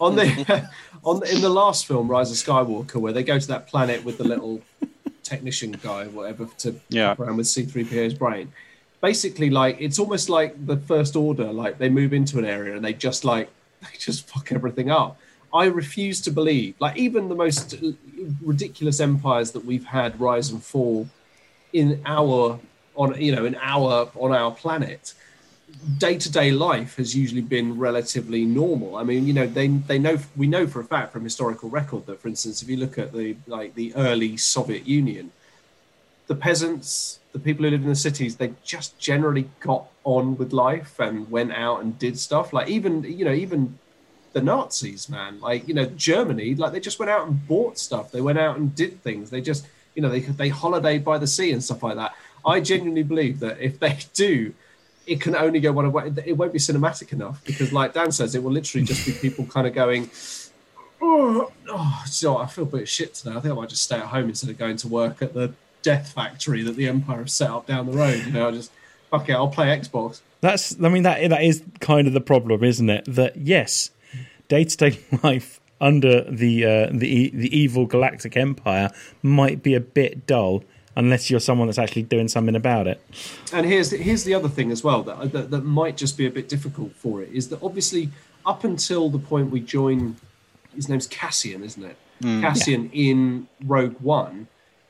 on the on the, in the last film Rise of Skywalker where they go to that planet with the little technician guy whatever to Yeah. fuck around with C3PO's brain. Basically, like it's almost like the First Order. Like they move into an area and they just like they just fuck everything up. I refuse to believe, like even the most ridiculous empires that we've had rise and fall in our on you know in our on our planet day-to-day life has usually been relatively normal i mean you know they they know we know for a fact from historical record that for instance if you look at the like the early soviet union the peasants the people who lived in the cities they just generally got on with life and went out and did stuff like even you know even the nazis man like you know germany like they just went out and bought stuff they went out and did things they just you know they they holidayed by the sea and stuff like that i genuinely believe that if they do it can only go one way. It won't be cinematic enough because, like Dan says, it will literally just be people kind of going, "Oh, oh I feel a bit shit today. I think I might just stay at home instead of going to work at the death factory that the Empire have set up down the road." You know, I just fuck it. I'll play Xbox. That's, I mean, that that is kind of the problem, isn't it? That yes, day to day life under the uh, the e- the evil galactic empire might be a bit dull unless you're someone that's actually doing something about it. And here's the, here's the other thing as well that, that that might just be a bit difficult for it is that obviously up until the point we join, his name's Cassian, isn't it? Cassian in Rogue One,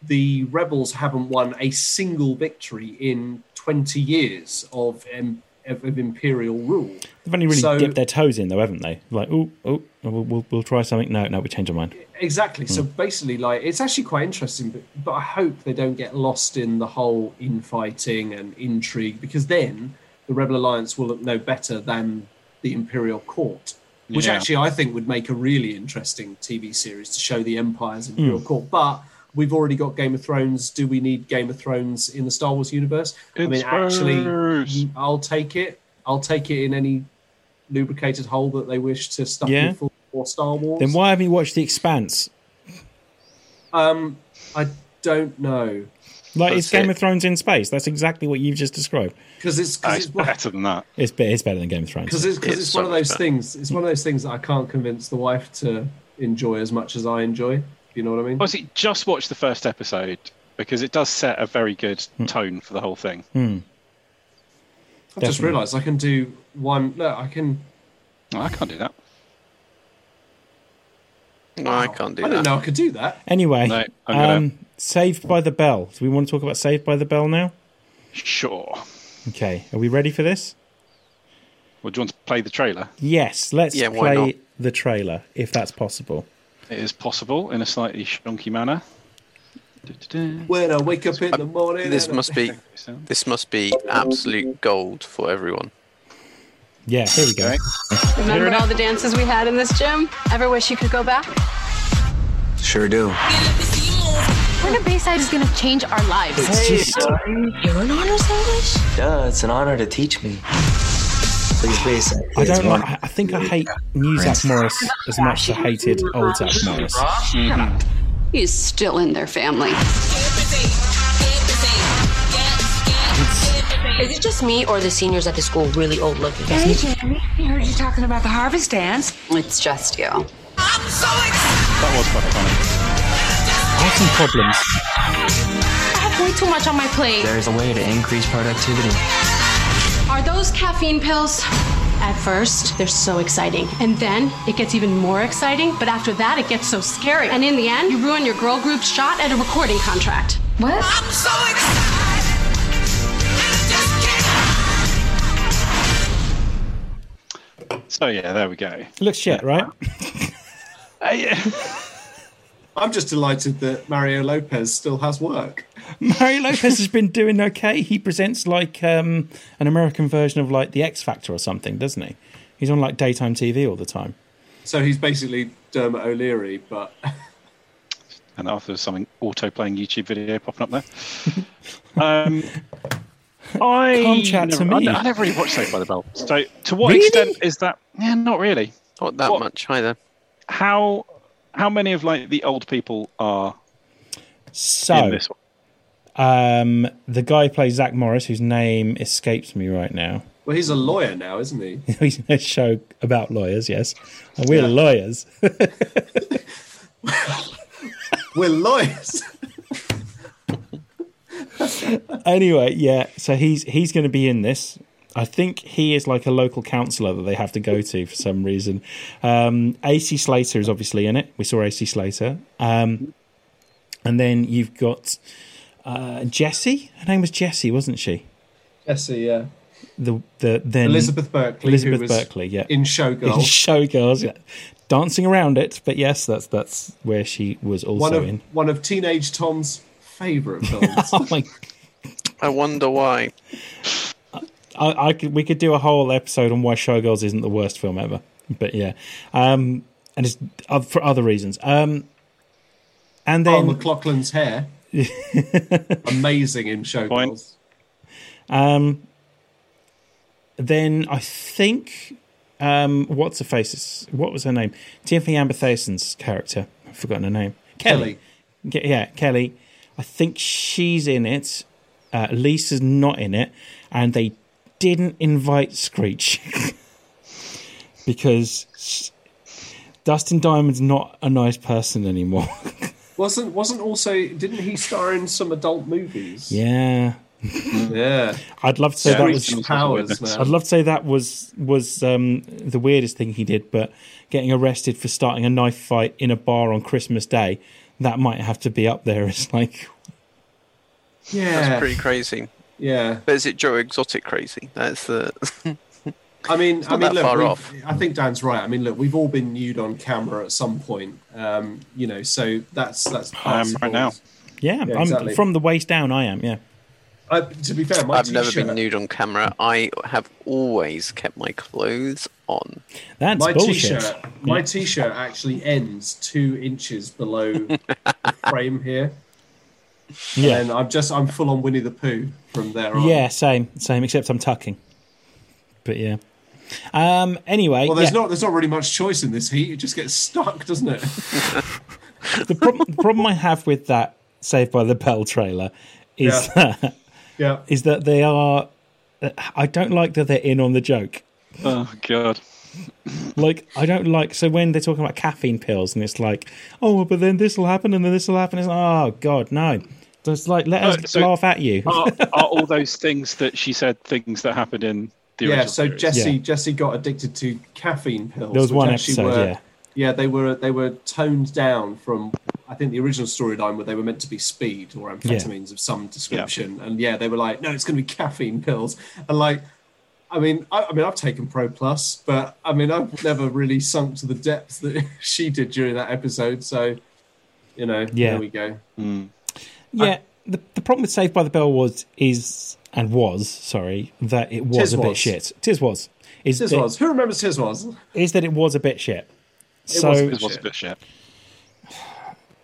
the rebels haven't won a single victory in 20 years of um, of, of imperial rule. They've only really So- dipped their toes in, though, haven't they? Like, oh, oh, we'll, we'll, we'll try something. No, no, we change our mind. Exactly. So basically, like it's actually quite interesting, but, but I hope they don't get lost in the whole infighting and intrigue because then the Rebel Alliance will know better than the Imperial Court, which Yeah. actually I think would make a really interesting TV series to show the Empire's Imperial Court. But we've already got Game of Thrones. Do we need Game of Thrones in the Star Wars universe? I mean, It's actually, Spurs. I'll take it. I'll take it in any lubricated hole that they wish to stuff Yeah. in for, for Star Wars. Then why haven't you watched The Expanse? Um, I don't know Like it's Game it. of Thrones in space. That's exactly what you've just described. because it's because it's it's one- better than that. It's it's better than Game of Thrones. because it's, 'cause It's it's so one of those better. things. It's one of those things that I can't convince the wife to enjoy as much as I enjoy. You know what I mean? Honestly, just watch the first episode because it does set a very good tone for the whole thing. Hmm. I've just realised I can do one. No, I can. No, I can't do that. No, I can't do I that. didn't know I could do that. Anyway, No, I'm gonna- um, Saved by the Bell. Do we want to talk about Saved by the Bell now? Sure. Okay, are we ready for this? Well, do you want to play the trailer? Yes, let's Yeah, play not? the trailer if that's possible. It is possible in a slightly shonky manner. When I wake up in the morning. This must be this must be absolute gold for everyone. Yeah, here we go. Remember all the dances we had in this gym? Ever wish you could go back? Sure do. Florida Bayside is going to change our lives. It's just, You're an honors English? duh, it's an honor to teach me. Please, please. I don't like. I I think I hate new Zach Morris as much as I hated old Zach Morris. Mm-hmm. He's still in their family. Is it just me or the seniors at the school really old looking? Hey, Jamie. I heard you talking about the harvest dance. It's just you. That was quite funny. I have some problems. I have way too much on my plate. There's a way to increase productivity. Are those caffeine pills? At first, they're so exciting. And then it gets even more exciting. But after that, it gets so scary. And in the end, you ruin your girl group's shot at a recording contract. What? So yeah, there we go. Looks shit, right? Uh, yeah. I'm just delighted that Mario Lopez still has work. Mario Lopez has been doing okay. He presents like um, an American version of like the X Factor or something, doesn't he? He's on like daytime TV all the time. So he's basically Dermot O'Leary, but and after something auto playing YouTube video popping up there. um, I Come chat to me. I, I never really watched Saved by the Bell. So to what Really? extent is that? Yeah, not really. Not that What? much either. How how many of like the old people are in So this one? um, the guy who plays Zach Morris, whose name escapes me right now. well, he's a lawyer now, isn't he? He's in a show about lawyers. Yes, And we're Yeah. lawyers. We're lawyers. anyway, yeah. So he's he's going to be in this. I think he is like a local councillor that they have to go to for some reason. Um, AC Slater is obviously in it. We saw AC Slater, um, and then you've got uh, Jessie. Her name was Jessie, wasn't she? Jesse, yeah. The the then Elizabeth Berkley, Elizabeth who was Berkley, yeah. in Showgirls, in Showgirls. Showgirls, yeah. dancing around it. But yes, that's that's where she was also one of in. one of teenage Tom's favourite films. Oh my I wonder why. I, I could, we could do a whole episode on why Showgirls isn't the worst film ever. But yeah, um, and it's oth- for other reasons. Um, and Paul then McLaughlin's hair, amazing in Showgirls. um, then I think um, what's her face? What was her name? Tiffani Amber Thiessen's character. I've forgotten her name. Kelly. Ke- Yeah, Kelly. I think she's in it. Uh, Lisa's not in it, and they didn't invite Screech because Dustin Diamond's not a nice person anymore. Wasn't wasn't also didn't he star in some adult movies? yeah, Yeah. I'd love to say Yeah, that was. was powers, man. I'd love to say that was was um, the weirdest thing he did, but getting arrested for starting a knife fight in a bar on Christmas Day, that might have to be up there as like Yeah. That's pretty crazy. Yeah. But is it Joe Exotic crazy? That's the. I mean, I mean, look, far off. I think Dan's right. I mean, look, we've all been nude on camera at some point. Um, you know, so that's that's I am right now. yeah, Yeah, I'm exactly. from the waist down. I am yeah. Uh, to be fair, my I've never been nude on camera. I have always kept my clothes on. That's My bullshit. t-shirt, my t-shirt actually ends two inches below the frame here, Yeah, and I'm just I'm full on Winnie the Pooh from there on. yeah, same, same. Except I'm tucking. But yeah, Um. Anyway, Well, there's yeah, not there's not really much choice in this heat. It just gets stuck, doesn't it? the, problem, the problem I have with that Saved by the Bell trailer is that, yeah. is that they are. I don't like that they're in on the joke. Oh god. Like I don't like so when they're talking about caffeine pills and it's like, oh, but then this will happen and then this will happen. It's like, oh god, no. Just like let us Uh, so- laugh at you. Are, are all those things that she said things that happened in the Yeah. original So series? Jesse Yeah. Jesse got addicted to caffeine pills. There was one episode, were- yeah. Yeah, they were they were toned down from I think the original storyline where they were meant to be speed or amphetamines of some description, and yeah, they were like, no, it's going to be caffeine pills, and like, I mean, I, I mean, I've taken Pro Plus, but I mean, I've never really sunk to the depths that she did during that episode, so you know, Yeah. there we go. Yeah, the, the problem with Saved by the Bell was is and was sorry that it was Tis a bit was. shit. Tis was is Tis that, was who remembers Tiswas? is that it was a bit shit. so was a This was a bit shit.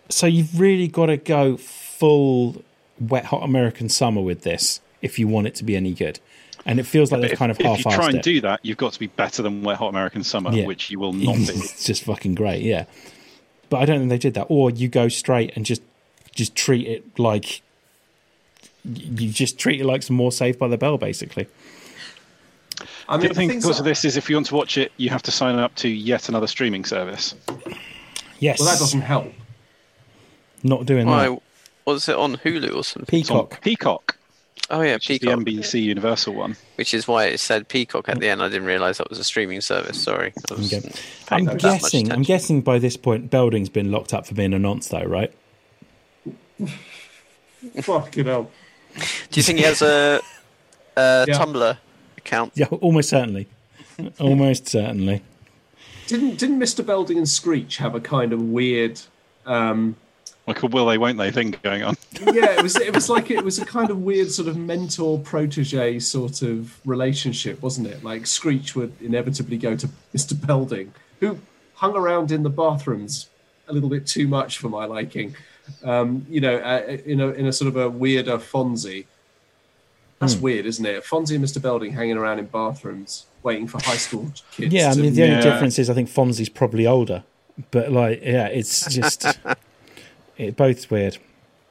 so you've really got to go full wet hot American summer with this if you want it to be any good. And it feels like they've If, kind of if you try and it. do that, you've got to be better than Wet Hot American Summer, Yeah. which you will not be. it's just fucking great, yeah. But I don't think they did that. Or you go straight and just just treat it like you just treat it like some more Saved by the Bell, basically. I The mean, other thing because that- of this is if you want to watch it, you have to sign up to yet another streaming service. Yes, well, that doesn't help. not doing Why that. was it on Hulu or something? Peacock. Peacock, Oh yeah, Peacock. the NBC Universal one. Which is why it said Peacock at the end. I didn't realise that was a streaming service. Sorry. okay. I'm guessing. I'm guessing by this point, Belding's been locked up for being a nonce, though, right? Fucking hell. Do you think he has a, a Yeah. Tumblr account? Yeah, almost certainly. almost certainly. Didn't didn't Mr. Belding and Screech have a kind of weird? Um, Like a will they, won't they thing going on. yeah, it was it was like it was a kind of weird sort of mentor protege sort of relationship, wasn't it? Like Screech would inevitably go to Mr. Belding, who hung around in the bathrooms a little bit too much for my liking. Um, you know, uh, in a in a sort of a weirder Fonzie. That's Hmm. weird, isn't it? Fonzie and Mr. Belding hanging around in bathrooms, waiting for high school kids. Yeah, I to- mean, the only Yeah. difference is I think Fonzie's probably older, but like, yeah, it's just it both's weird.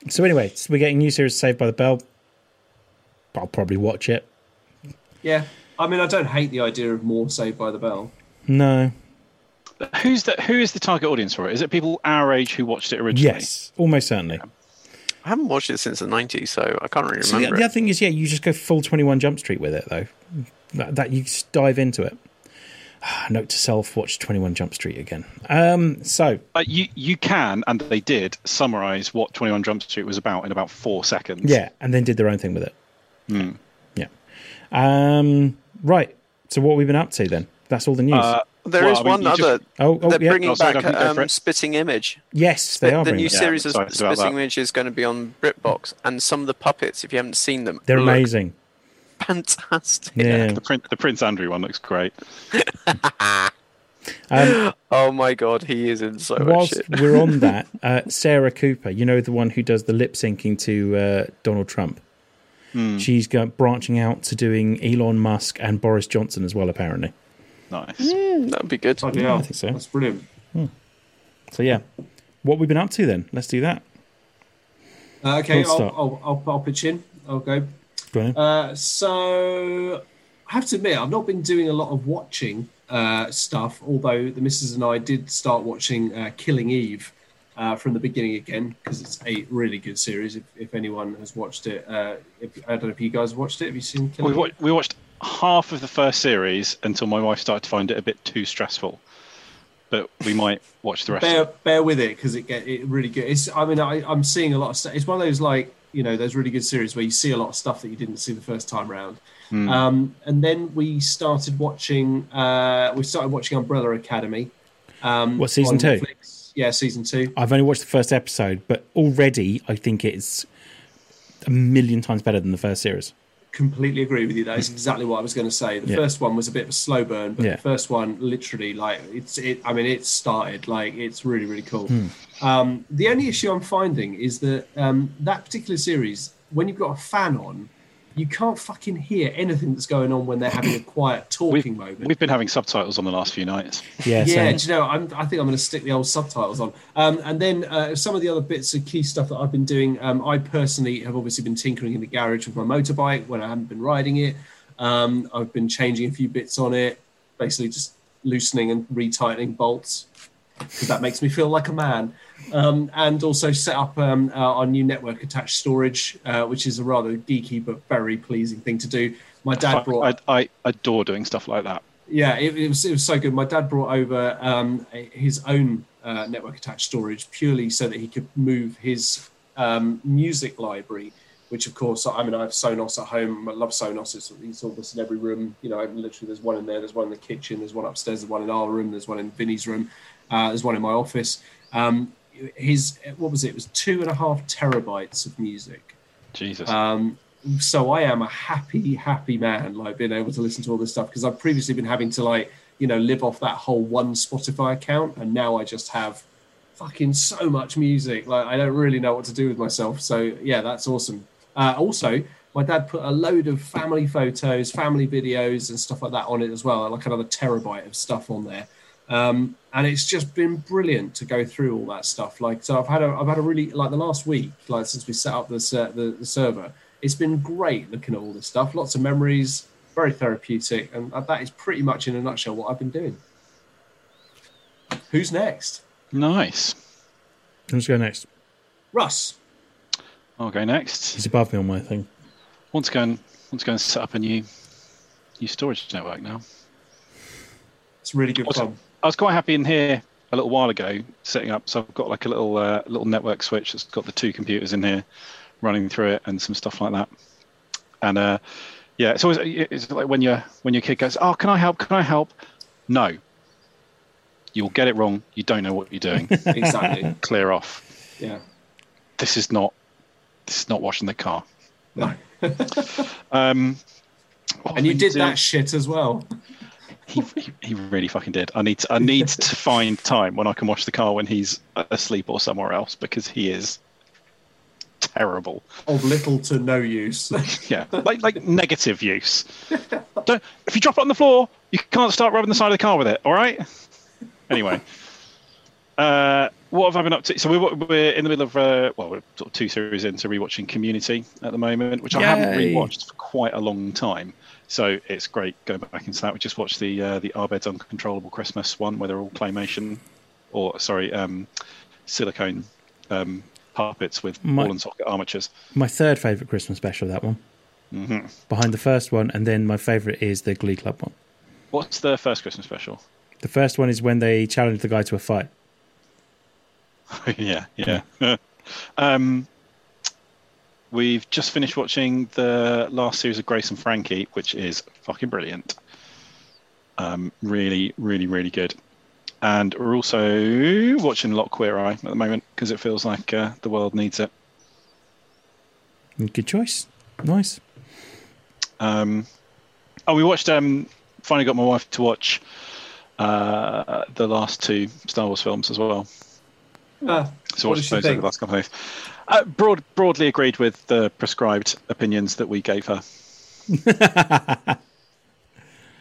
So anyway, so we're getting new series Saved by the Bell. I'll probably watch it. yeah. I mean, I don't hate the idea of more Saved by the Bell. No, Who's the who is the target audience for it? Is it people our age who watched it originally? yes, almost certainly. I haven't watched it since the 90s, so I can't really So the, remember. the it. other thing is, yeah, you just go full Twenty One Jump Street with it, though. That, that you just dive into it. Note to self: watch Twenty One Jump Street again. Um, so Uh, you you can and they did summarize what Twenty One Jump Street was about in about four seconds. yeah, and then did their own thing with it. Hmm. Yeah. Um, right. So what we've we been up to then? That's all the news. Uh, There well, is I mean, one you just- other. oh, oh, They're yeah. bringing Oh, sorry, back go for it, go for um. Spitting Image. yes, they the are. the new it. Yeah, series of excited Spitting that. Image is going to be on BritBox, and some of the puppets, if you haven't seen them, They're look amazing. fantastic. Yeah. The, Prin- the Prince Andrew one looks great. Um, Oh my god, he is in so much whilst shit. we're on that, uh, Sarah Cooper, you know the one who does the lip syncing to uh, Donald Trump. Hmm. She's go, branching out to doing Elon Musk and Boris Johnson as well, apparently. Nice. that would be good. Bloody Yeah. I think so. That's brilliant. So yeah, what we've been up to then? Let's do that. Uh, okay, I'll, start. I'll, I'll, I'll pitch in. I'll go. Go on. Uh, so I have to admit, I've not been doing a lot of watching uh, stuff. Although the missus and I did start watching uh, Killing Eve uh, from the beginning again because it's a really good series. If, if anyone has watched it, uh, if, I don't know if you guys watched it. Have you seen Killing We, Eve? we watched half of the first series until my wife started to find it a bit too stressful. But we might watch the rest. bear of it. bear with it because it get it really good. It's I mean I, I'm seeing a lot of stuff. It's one of those like you know those really good series where you see a lot of stuff that you didn't see the first time round. Hmm. Um, and then we started watching. Uh, we started watching Umbrella Academy. Um, What, season two? Netflix. Yeah, season two. I've only watched the first episode, but already I think it's a million times better than the first series. Completely agree with you. That is exactly what I was going to say. The Yeah. first one was a bit of a slow burn, but Yeah. the first one literally like it's it. I mean, it started like it's really really cool. Hmm. Um, the only issue I'm finding is that um, that particular series, when you've got a fan on, you can't fucking hear anything that's going on when they're having a quiet talking moment. We've been having subtitles on the last few nights. Yeah, yeah, same. do you know? I'm, I think I'm going to stick the old subtitles on. Um, and then uh, some of the other bits of key stuff that I've been doing. Um, I personally have obviously been tinkering in the garage with my motorbike when I haven't been riding it. Um, I've been changing a few bits on it, basically just loosening and retightening bolts because that makes me feel like a man. Um, and also set up um, uh, our new network attached storage, uh, which is a rather geeky but very pleasing thing to do. My dad brought I, I adore doing stuff like that. yeah, it, it was it was so good. My dad brought over um, his own uh, network attached storage purely so that he could move his um, music library. Which, of course, I mean, I have Sonos at home. I love Sonos. It's, it's almost in every room. You know, literally, there's one in there. There's one in the kitchen. There's one upstairs. There's one in our room. There's one in Vinny's room. Uh, there's one in my office. Um, his what was it? It was two and a half terabytes of music. Jesus. Um, so I am a happy, happy man, like being able to listen to all this stuff because I've previously been having to like, you know, live off that whole one Spotify account, and now I just have fucking so much music. Like I don't really know what to do with myself. So yeah, that's awesome. Uh, also, my dad put a load of family photos, family videos, and stuff like that on it as well, like another terabyte of stuff on there. Um, and it's just been brilliant to go through all that stuff. Like, so I've had a, I've had a really like the last week, like since we set up the ser- the, the server, it's been great looking at all this stuff. Lots of memories, very therapeutic, and that is pretty much in a nutshell what I've been doing. Who's next? nice. Let's go next. Russ. I'll go next. He's above me on my thing. Want to go and want to go and set up a new new storage network now. It's a really good Also- fun. I was quite happy in here a little while ago setting up. So I've got like a little uh, little network switch that's got the two computers in here running through it and some stuff like that. And uh, yeah, it's always it's like when your when your kid goes, "Oh, can I help? Can I help?" No, you'll get it wrong. You don't know what you're doing. Exactly. Clear off. yeah. This is not this is not washing the car. No. Um, And you have I did that shit as well. He, he, he really fucking did. I need to, I need to find time when I can wash the car when he's asleep or somewhere else because he is terrible. Of little to no use. Yeah, like like negative use. Don't, if you drop it on the floor, you can't start rubbing the side of the car with it. All right. Anyway, uh, what have I been up to? So we're we're in the middle of uh, well, we're sort of two series into rewatching Community at the moment, which I haven't rewatched for quite a long time. So it's great going back into that. We just watched the uh, the Abed's Uncontrollable Christmas one, where they're all claymation, or sorry, um, silicone um, puppets with My- ball and socket armatures. My third favourite Christmas special, that one. hmm Behind the first one, and then my favourite is the Glee Club one. What's the first Christmas special? The first one is when they challenge the guy to a fight. yeah, yeah. um, we've just finished watching the last series of Grace and Frankie, which is fucking brilliant. Um, really, really, really good. And we're also watching a lot Queer Eye at the moment because it feels like uh, the world needs it. Good choice. Nice. Um, oh, we watched. Um, finally, got my wife to watch uh, the last two Star Wars films as well. Ah, So What watched does she those over think? the last couple of days. Uh, broad, broadly agreed with the prescribed opinions that we gave her.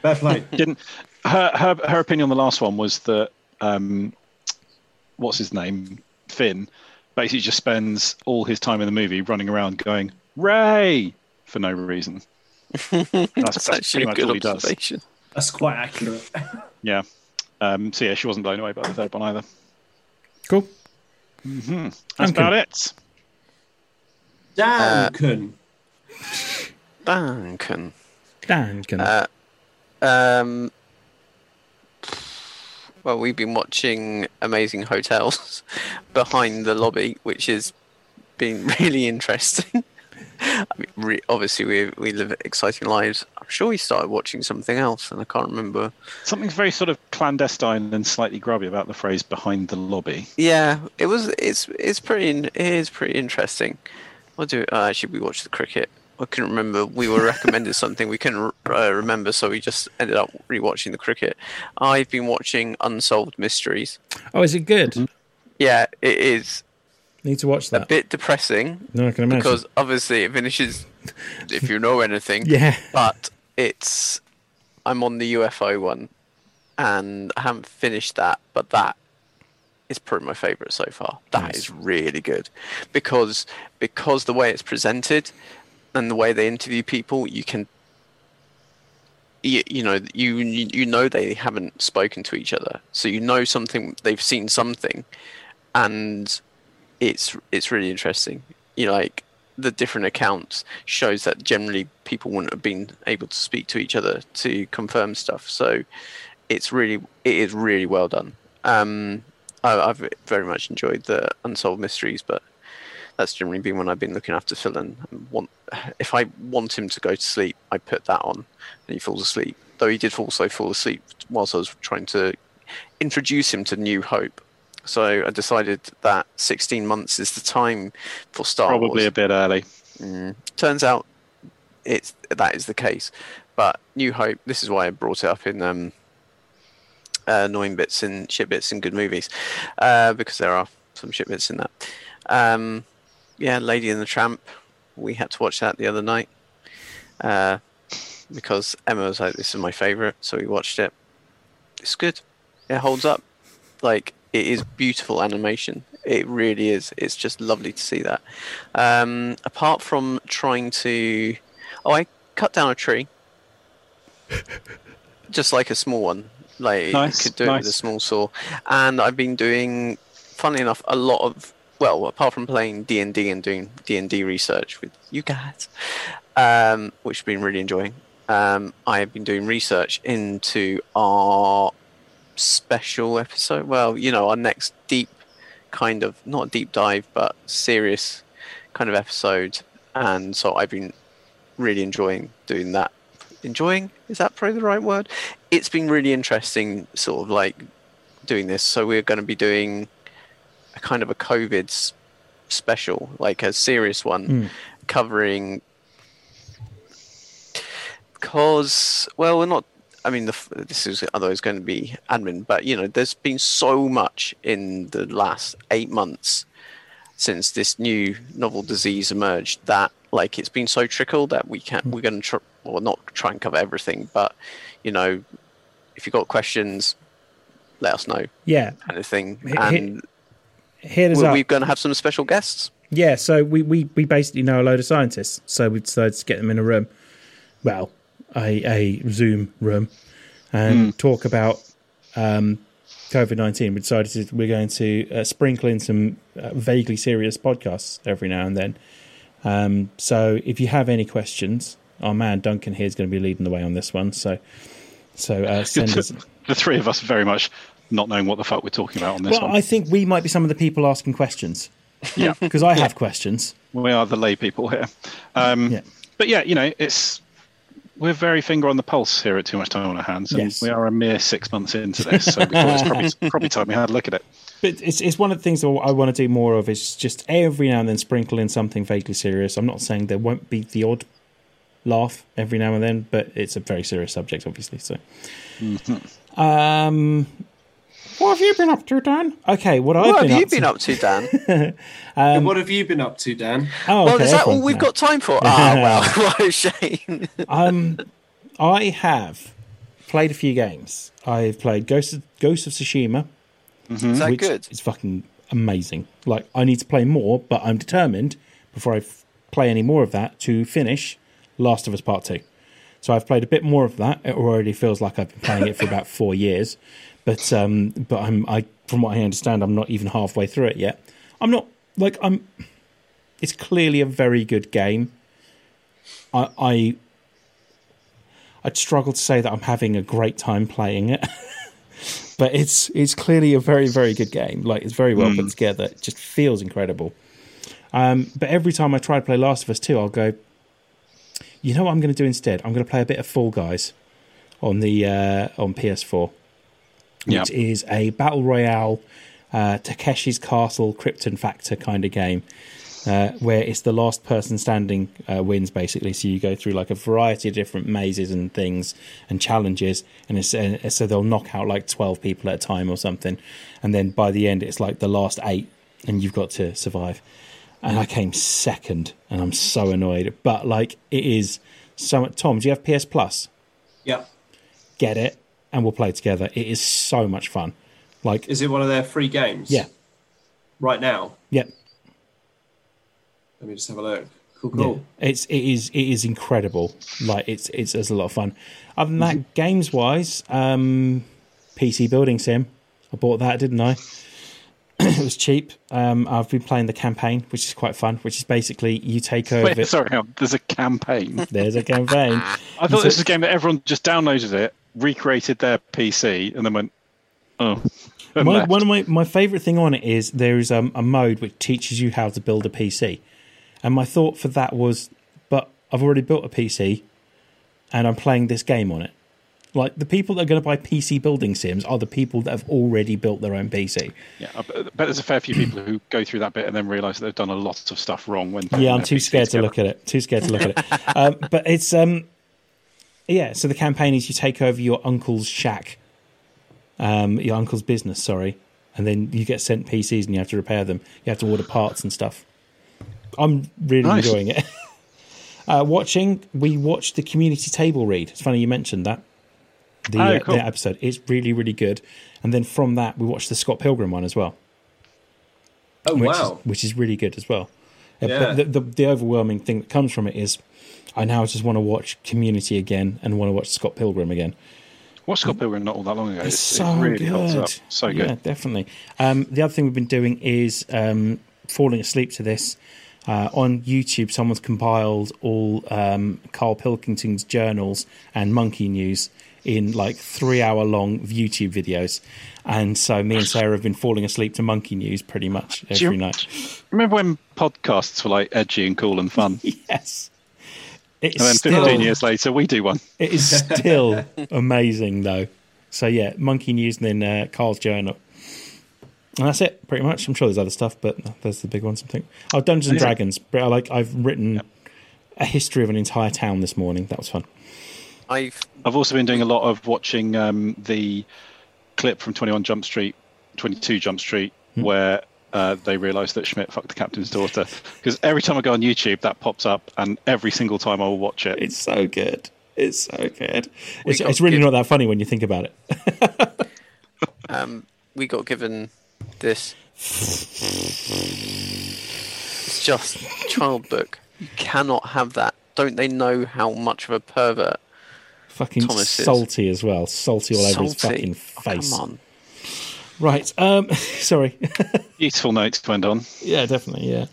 fair play. Didn't her her her opinion on the last one was that um, what's his name Finn basically just spends all his time in the movie running around going Rey for no reason. That's, That's, that's actually pretty a much all good he does. observation. That's quite accurate. Yeah. Um, so yeah, she wasn't blown away by the third one either. Cool. That's Duncan. about it. Duncan. Duncan. Duncan. Uh, um, well, we've been watching Amazing Hotels behind the lobby, which has been really interesting. I mean, re- obviously, we we live exciting lives. I'm sure we started watching something else, and I can't remember. Something's very sort of clandestine and slightly grubby about the phrase "behind the lobby." Yeah, it was. It's it's pretty. in- It is pretty interesting. What do uh, actually we watched the cricket? I couldn't remember. We were recommended something we couldn't uh, remember, so we just ended up rewatching the cricket. I've been watching Unsolved Mysteries. oh, is it good? Yeah, it is Need to watch that. a bit depressing No, I can imagine. because obviously it finishes if you know anything. Yeah. But it's I'm on the UFO one, and I haven't finished that, but that is probably my favourite so far. That is Nice. really good because because the way it's presented and the way they interview people, you can. You, you know you you know they haven't spoken to each other, so you know something they've seen something, and it's it's really interesting. You know, like the different accounts shows that generally people wouldn't have been able to speak to each other to confirm stuff. So it's really it is really well done. Um, I, I've very much enjoyed the unsolved mysteries, but that's generally been when I've been looking after Phil and want if I want him to go to sleep, I put that on and he falls asleep. Though he did also fall asleep whilst I was trying to introduce him to New Hope. So I decided that 16 months is the time for Star Probably Wars. a bit early. Turns out it's that is the case. But New Hope, this is why I brought it up in um, uh, annoying bits and shit bits and good movies, uh, because there are some shit bits in that. Um, yeah, Lady and the Tramp, we had to watch that the other night uh, because Emma was like, "This is my favorite," so we watched it. It's good. It holds up. Like it is beautiful animation. It really is. It's just lovely to see that. Um, apart from trying to, oh, I cut down a tree, just like a small one. Like Nice, you could do it with a small saw, and I've been doing, funnily enough, a lot of well, apart from playing D and D and doing D and D research with you guys, um, which I've been really enjoying. Um, I have been doing research into our special episode. Well, you know, our next deep kind of not deep dive, but serious kind of episode. And so I've been really enjoying doing that. Enjoying is that probably the right word? It's been really interesting, sort of like doing this. So we're going to be doing a kind of a COVID special, like a serious one, hmm. covering because well we're not i mean the, this is otherwise going to be admin but you know there's been so much in the last eight months since this new novel disease emerged that like it's been so trickle that we can't we're going to try well not try and cover everything but you know if you've got questions let us know. Yeah. kind of thing. And us we're, we're going to have some special guests. Yeah, so we, we, we basically know a load of scientists, so we decided to get them in a room, well, a, a Zoom room, and talk about um, COVID 19. We decided to, we're going to uh, sprinkle in some uh, vaguely serious podcasts every now and then. Um, so if you have any questions, our man Duncan here is going to be leading the way on this one. So so uh, send us. the three of us very much not knowing what the fuck we're talking about on this Well, one. I think we might be some of the people asking questions yeah, because I have questions. we are the lay people here. Um, Yeah. But yeah, you know, it's we're very finger on the pulse here at Too Much Time on Our Hands, and Yes. we are a mere six months into this, so we thought it's probably, probably time we had a look at it. But it's it's one of the things that I want to do more of is just every now and then sprinkle in something vaguely serious. I'm not saying there won't be the odd laugh every now and then, but it's a very serious subject, obviously. So, um, what have you been up to, Dan? Okay, what, I've what been have you up been to. up to dan And what have you been up to, Dan? Oh, well is that all we've now. got time for ah well what a shame Um, I have played a few games. I've played Ghost of, Ghost of Tsushima, is that which good is fucking amazing. Like, I need to play more, but I'm determined before I f- play any more of that to finish Last of Us Part Two. So I've played a bit more of that. It already feels like I've been playing it for about four years, but um, but I'm I from what I understand, I'm not even halfway through it yet. I'm not like I'm. It's clearly a very good game. I I I'd struggle to say that I'm having a great time playing it. but it's it's clearly a very very good game. Like it's very well put together. It just feels incredible. Um, but every time I try to play Last of Us Two, I'll go. You know what I'm going to do instead? I'm going to play a bit of Fall Guys on the uh, on PS4, Yeah. which is a battle royale, uh, Takeshi's Castle, Krypton Factor kind of game. Uh, where it's the last person standing uh, wins basically. So you go through like a variety of different mazes and things and challenges, and it's, uh, so they'll knock out like twelve people at a time or something, and then by the end it's like the last eight, and you've got to survive. And I came second, and I'm so annoyed. But like, it is so. much- Tom, do you have PS Plus? Yep. Get it, and we'll play together. It is so much fun. Like, Is it one of their free games? yeah, Right now. yeah, Let me just have a look. Cool, yeah. cool. It's it is it is incredible. Like, it's it's it's a lot of fun. Other than that, games wise, um, PC building sim. I bought that, didn't I? it was cheap. Um, I've been playing the campaign, which is quite fun. Which is basically you take over. Wait, sorry, on. there's a campaign. There's a campaign. I thought this was a game that everyone just downloaded it, recreated their PC, and then went, oh. My, one of my, my favorite thing on it is there is um, a mode which teaches you how to build a PC, and my thought for that was, but I've already built a PC, and I'm playing this game on it. Like the people that are going to buy PC building sims are the people that have already built their own PC. Yeah, I bet bet there's a fair few people who go through that bit and then realise they've done a lot of stuff wrong when. Yeah, I'm too scared to look at it. Too scared to look at it. Um, but it's um, yeah. So the campaign is you take over your uncle's shack, um, your uncle's business. Sorry, and then you get sent PCs and you have to repair them. You have to order parts and stuff. I'm really Nice. enjoying it. uh, watching, we watched the community table read. It's funny you mentioned that. The, Oh, uh, cool. the episode it's really really good, and then from that we watched the Scott Pilgrim one as well Oh, which wow. is, which is really good as well. Yeah. But the, the the overwhelming thing that comes from it is, I now just want to watch Community again and want to watch Scott Pilgrim again. What's Scott Pilgrim not all that long ago? It's It- so it really good. So good. Yeah, definitely. Um, the other thing we've been doing is um, falling asleep to this. Uh, on YouTube, someone's compiled all um, Carl Pilkington's journals and monkey news in like three hour long YouTube videos. And so me and Sarah have been falling asleep to monkey news pretty much Do you- every night. Remember when podcasts were like edgy and cool and fun? Yes. It's And then still, 15 years later, we do one. It is still amazing, though. So yeah, Monkey News and then uh, Carl's Journal, and that's it, pretty much. I'm sure there's other stuff, but there's the big ones. I think. Oh, Dungeons and Dragons. But I like I've written a history of an entire town this morning. That was fun. I've I've also been doing a lot of watching um, the clip from 21 Jump Street, 22 Jump Street, Hmm. where uh, they realised that Schmidt fucked the captain's daughter. Because every time I go on YouTube, that pops up, and every single time I will watch it. It's so good. It's so good. It's, it's really given- not that funny when you think about it. um we got given this. It's just child book. You cannot have that. Don't they know how much of a pervert? Fucking Thomas is. salty as well. Salty all over his Salty. fucking Oh, face. come on. Right. Um. Sorry. Beautiful notes to end on. yeah. Definitely. Yeah.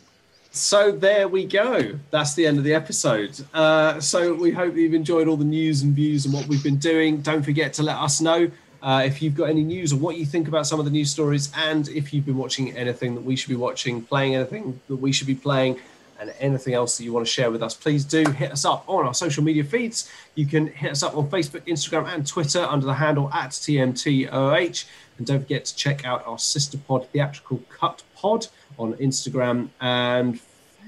So there we go. That's the end of the episode. Uh, so we hope that you've enjoyed all the news and views and what we've been doing. Don't forget to let us know uh, if you've got any news or what you think about some of the news stories, and if you've been watching anything that we should be watching, playing anything that we should be playing, and anything else that you want to share with us. Please do hit us up on our social media feeds. You can hit us up on Facebook, Instagram, and Twitter under the handle at TMTOH. And don't forget to check out our sister pod, Theatrical Cut Pod, on Instagram and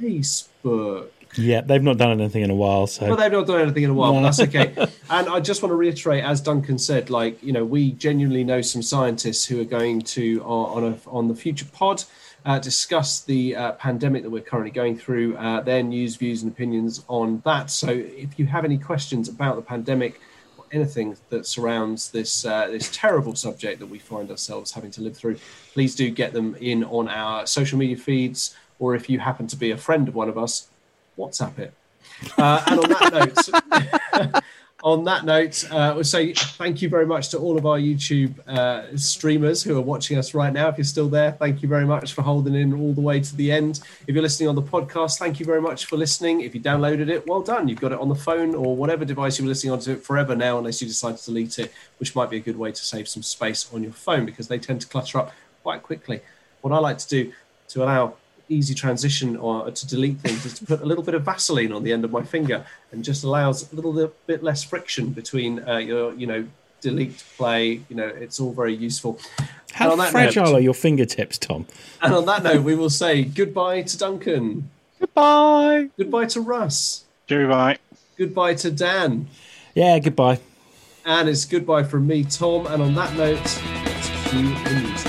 Facebook. Yeah. They've not done anything in a while, so. Well, they've not done anything in a while, No. but that's okay. and I just want to reiterate, as Duncan said, like you know, we genuinely know some scientists who are going to uh, on a, on the future pod uh, discuss the uh, pandemic that we're currently going through, uh, their news, views, and opinions on that. So, if you have any questions about the pandemic or anything that surrounds this uh, this terrible subject that we find ourselves having to live through, please do get them in on our social media feeds, or if you happen to be a friend of one of us, WhatsApp it. Uh, and on that note, on that note, uh, we'll say thank you very much to all of our YouTube uh, streamers who are watching us right now. If you're still there, thank you very much for holding in all the way to the end. If you're listening on the podcast, thank you very much for listening. If you downloaded it, well done. You've got it on the phone or whatever device you were listening onto it forever now, unless you decide to delete it, which might be a good way to save some space on your phone because they tend to clutter up quite quickly. What I like to do to allow easy transition or to delete things is to put a little bit of Vaseline on the end of my finger and just allows a little bit less friction between uh, your, you know, delete, play. You know, it's all very useful. How on that fragile note- are your fingertips, Tom? And on that note, we will say goodbye to Duncan. Goodbye. Goodbye to Russ. Goodbye. Goodbye to Dan. Yeah. Goodbye. And it's goodbye from me, Tom. And on that note, let's cue the music.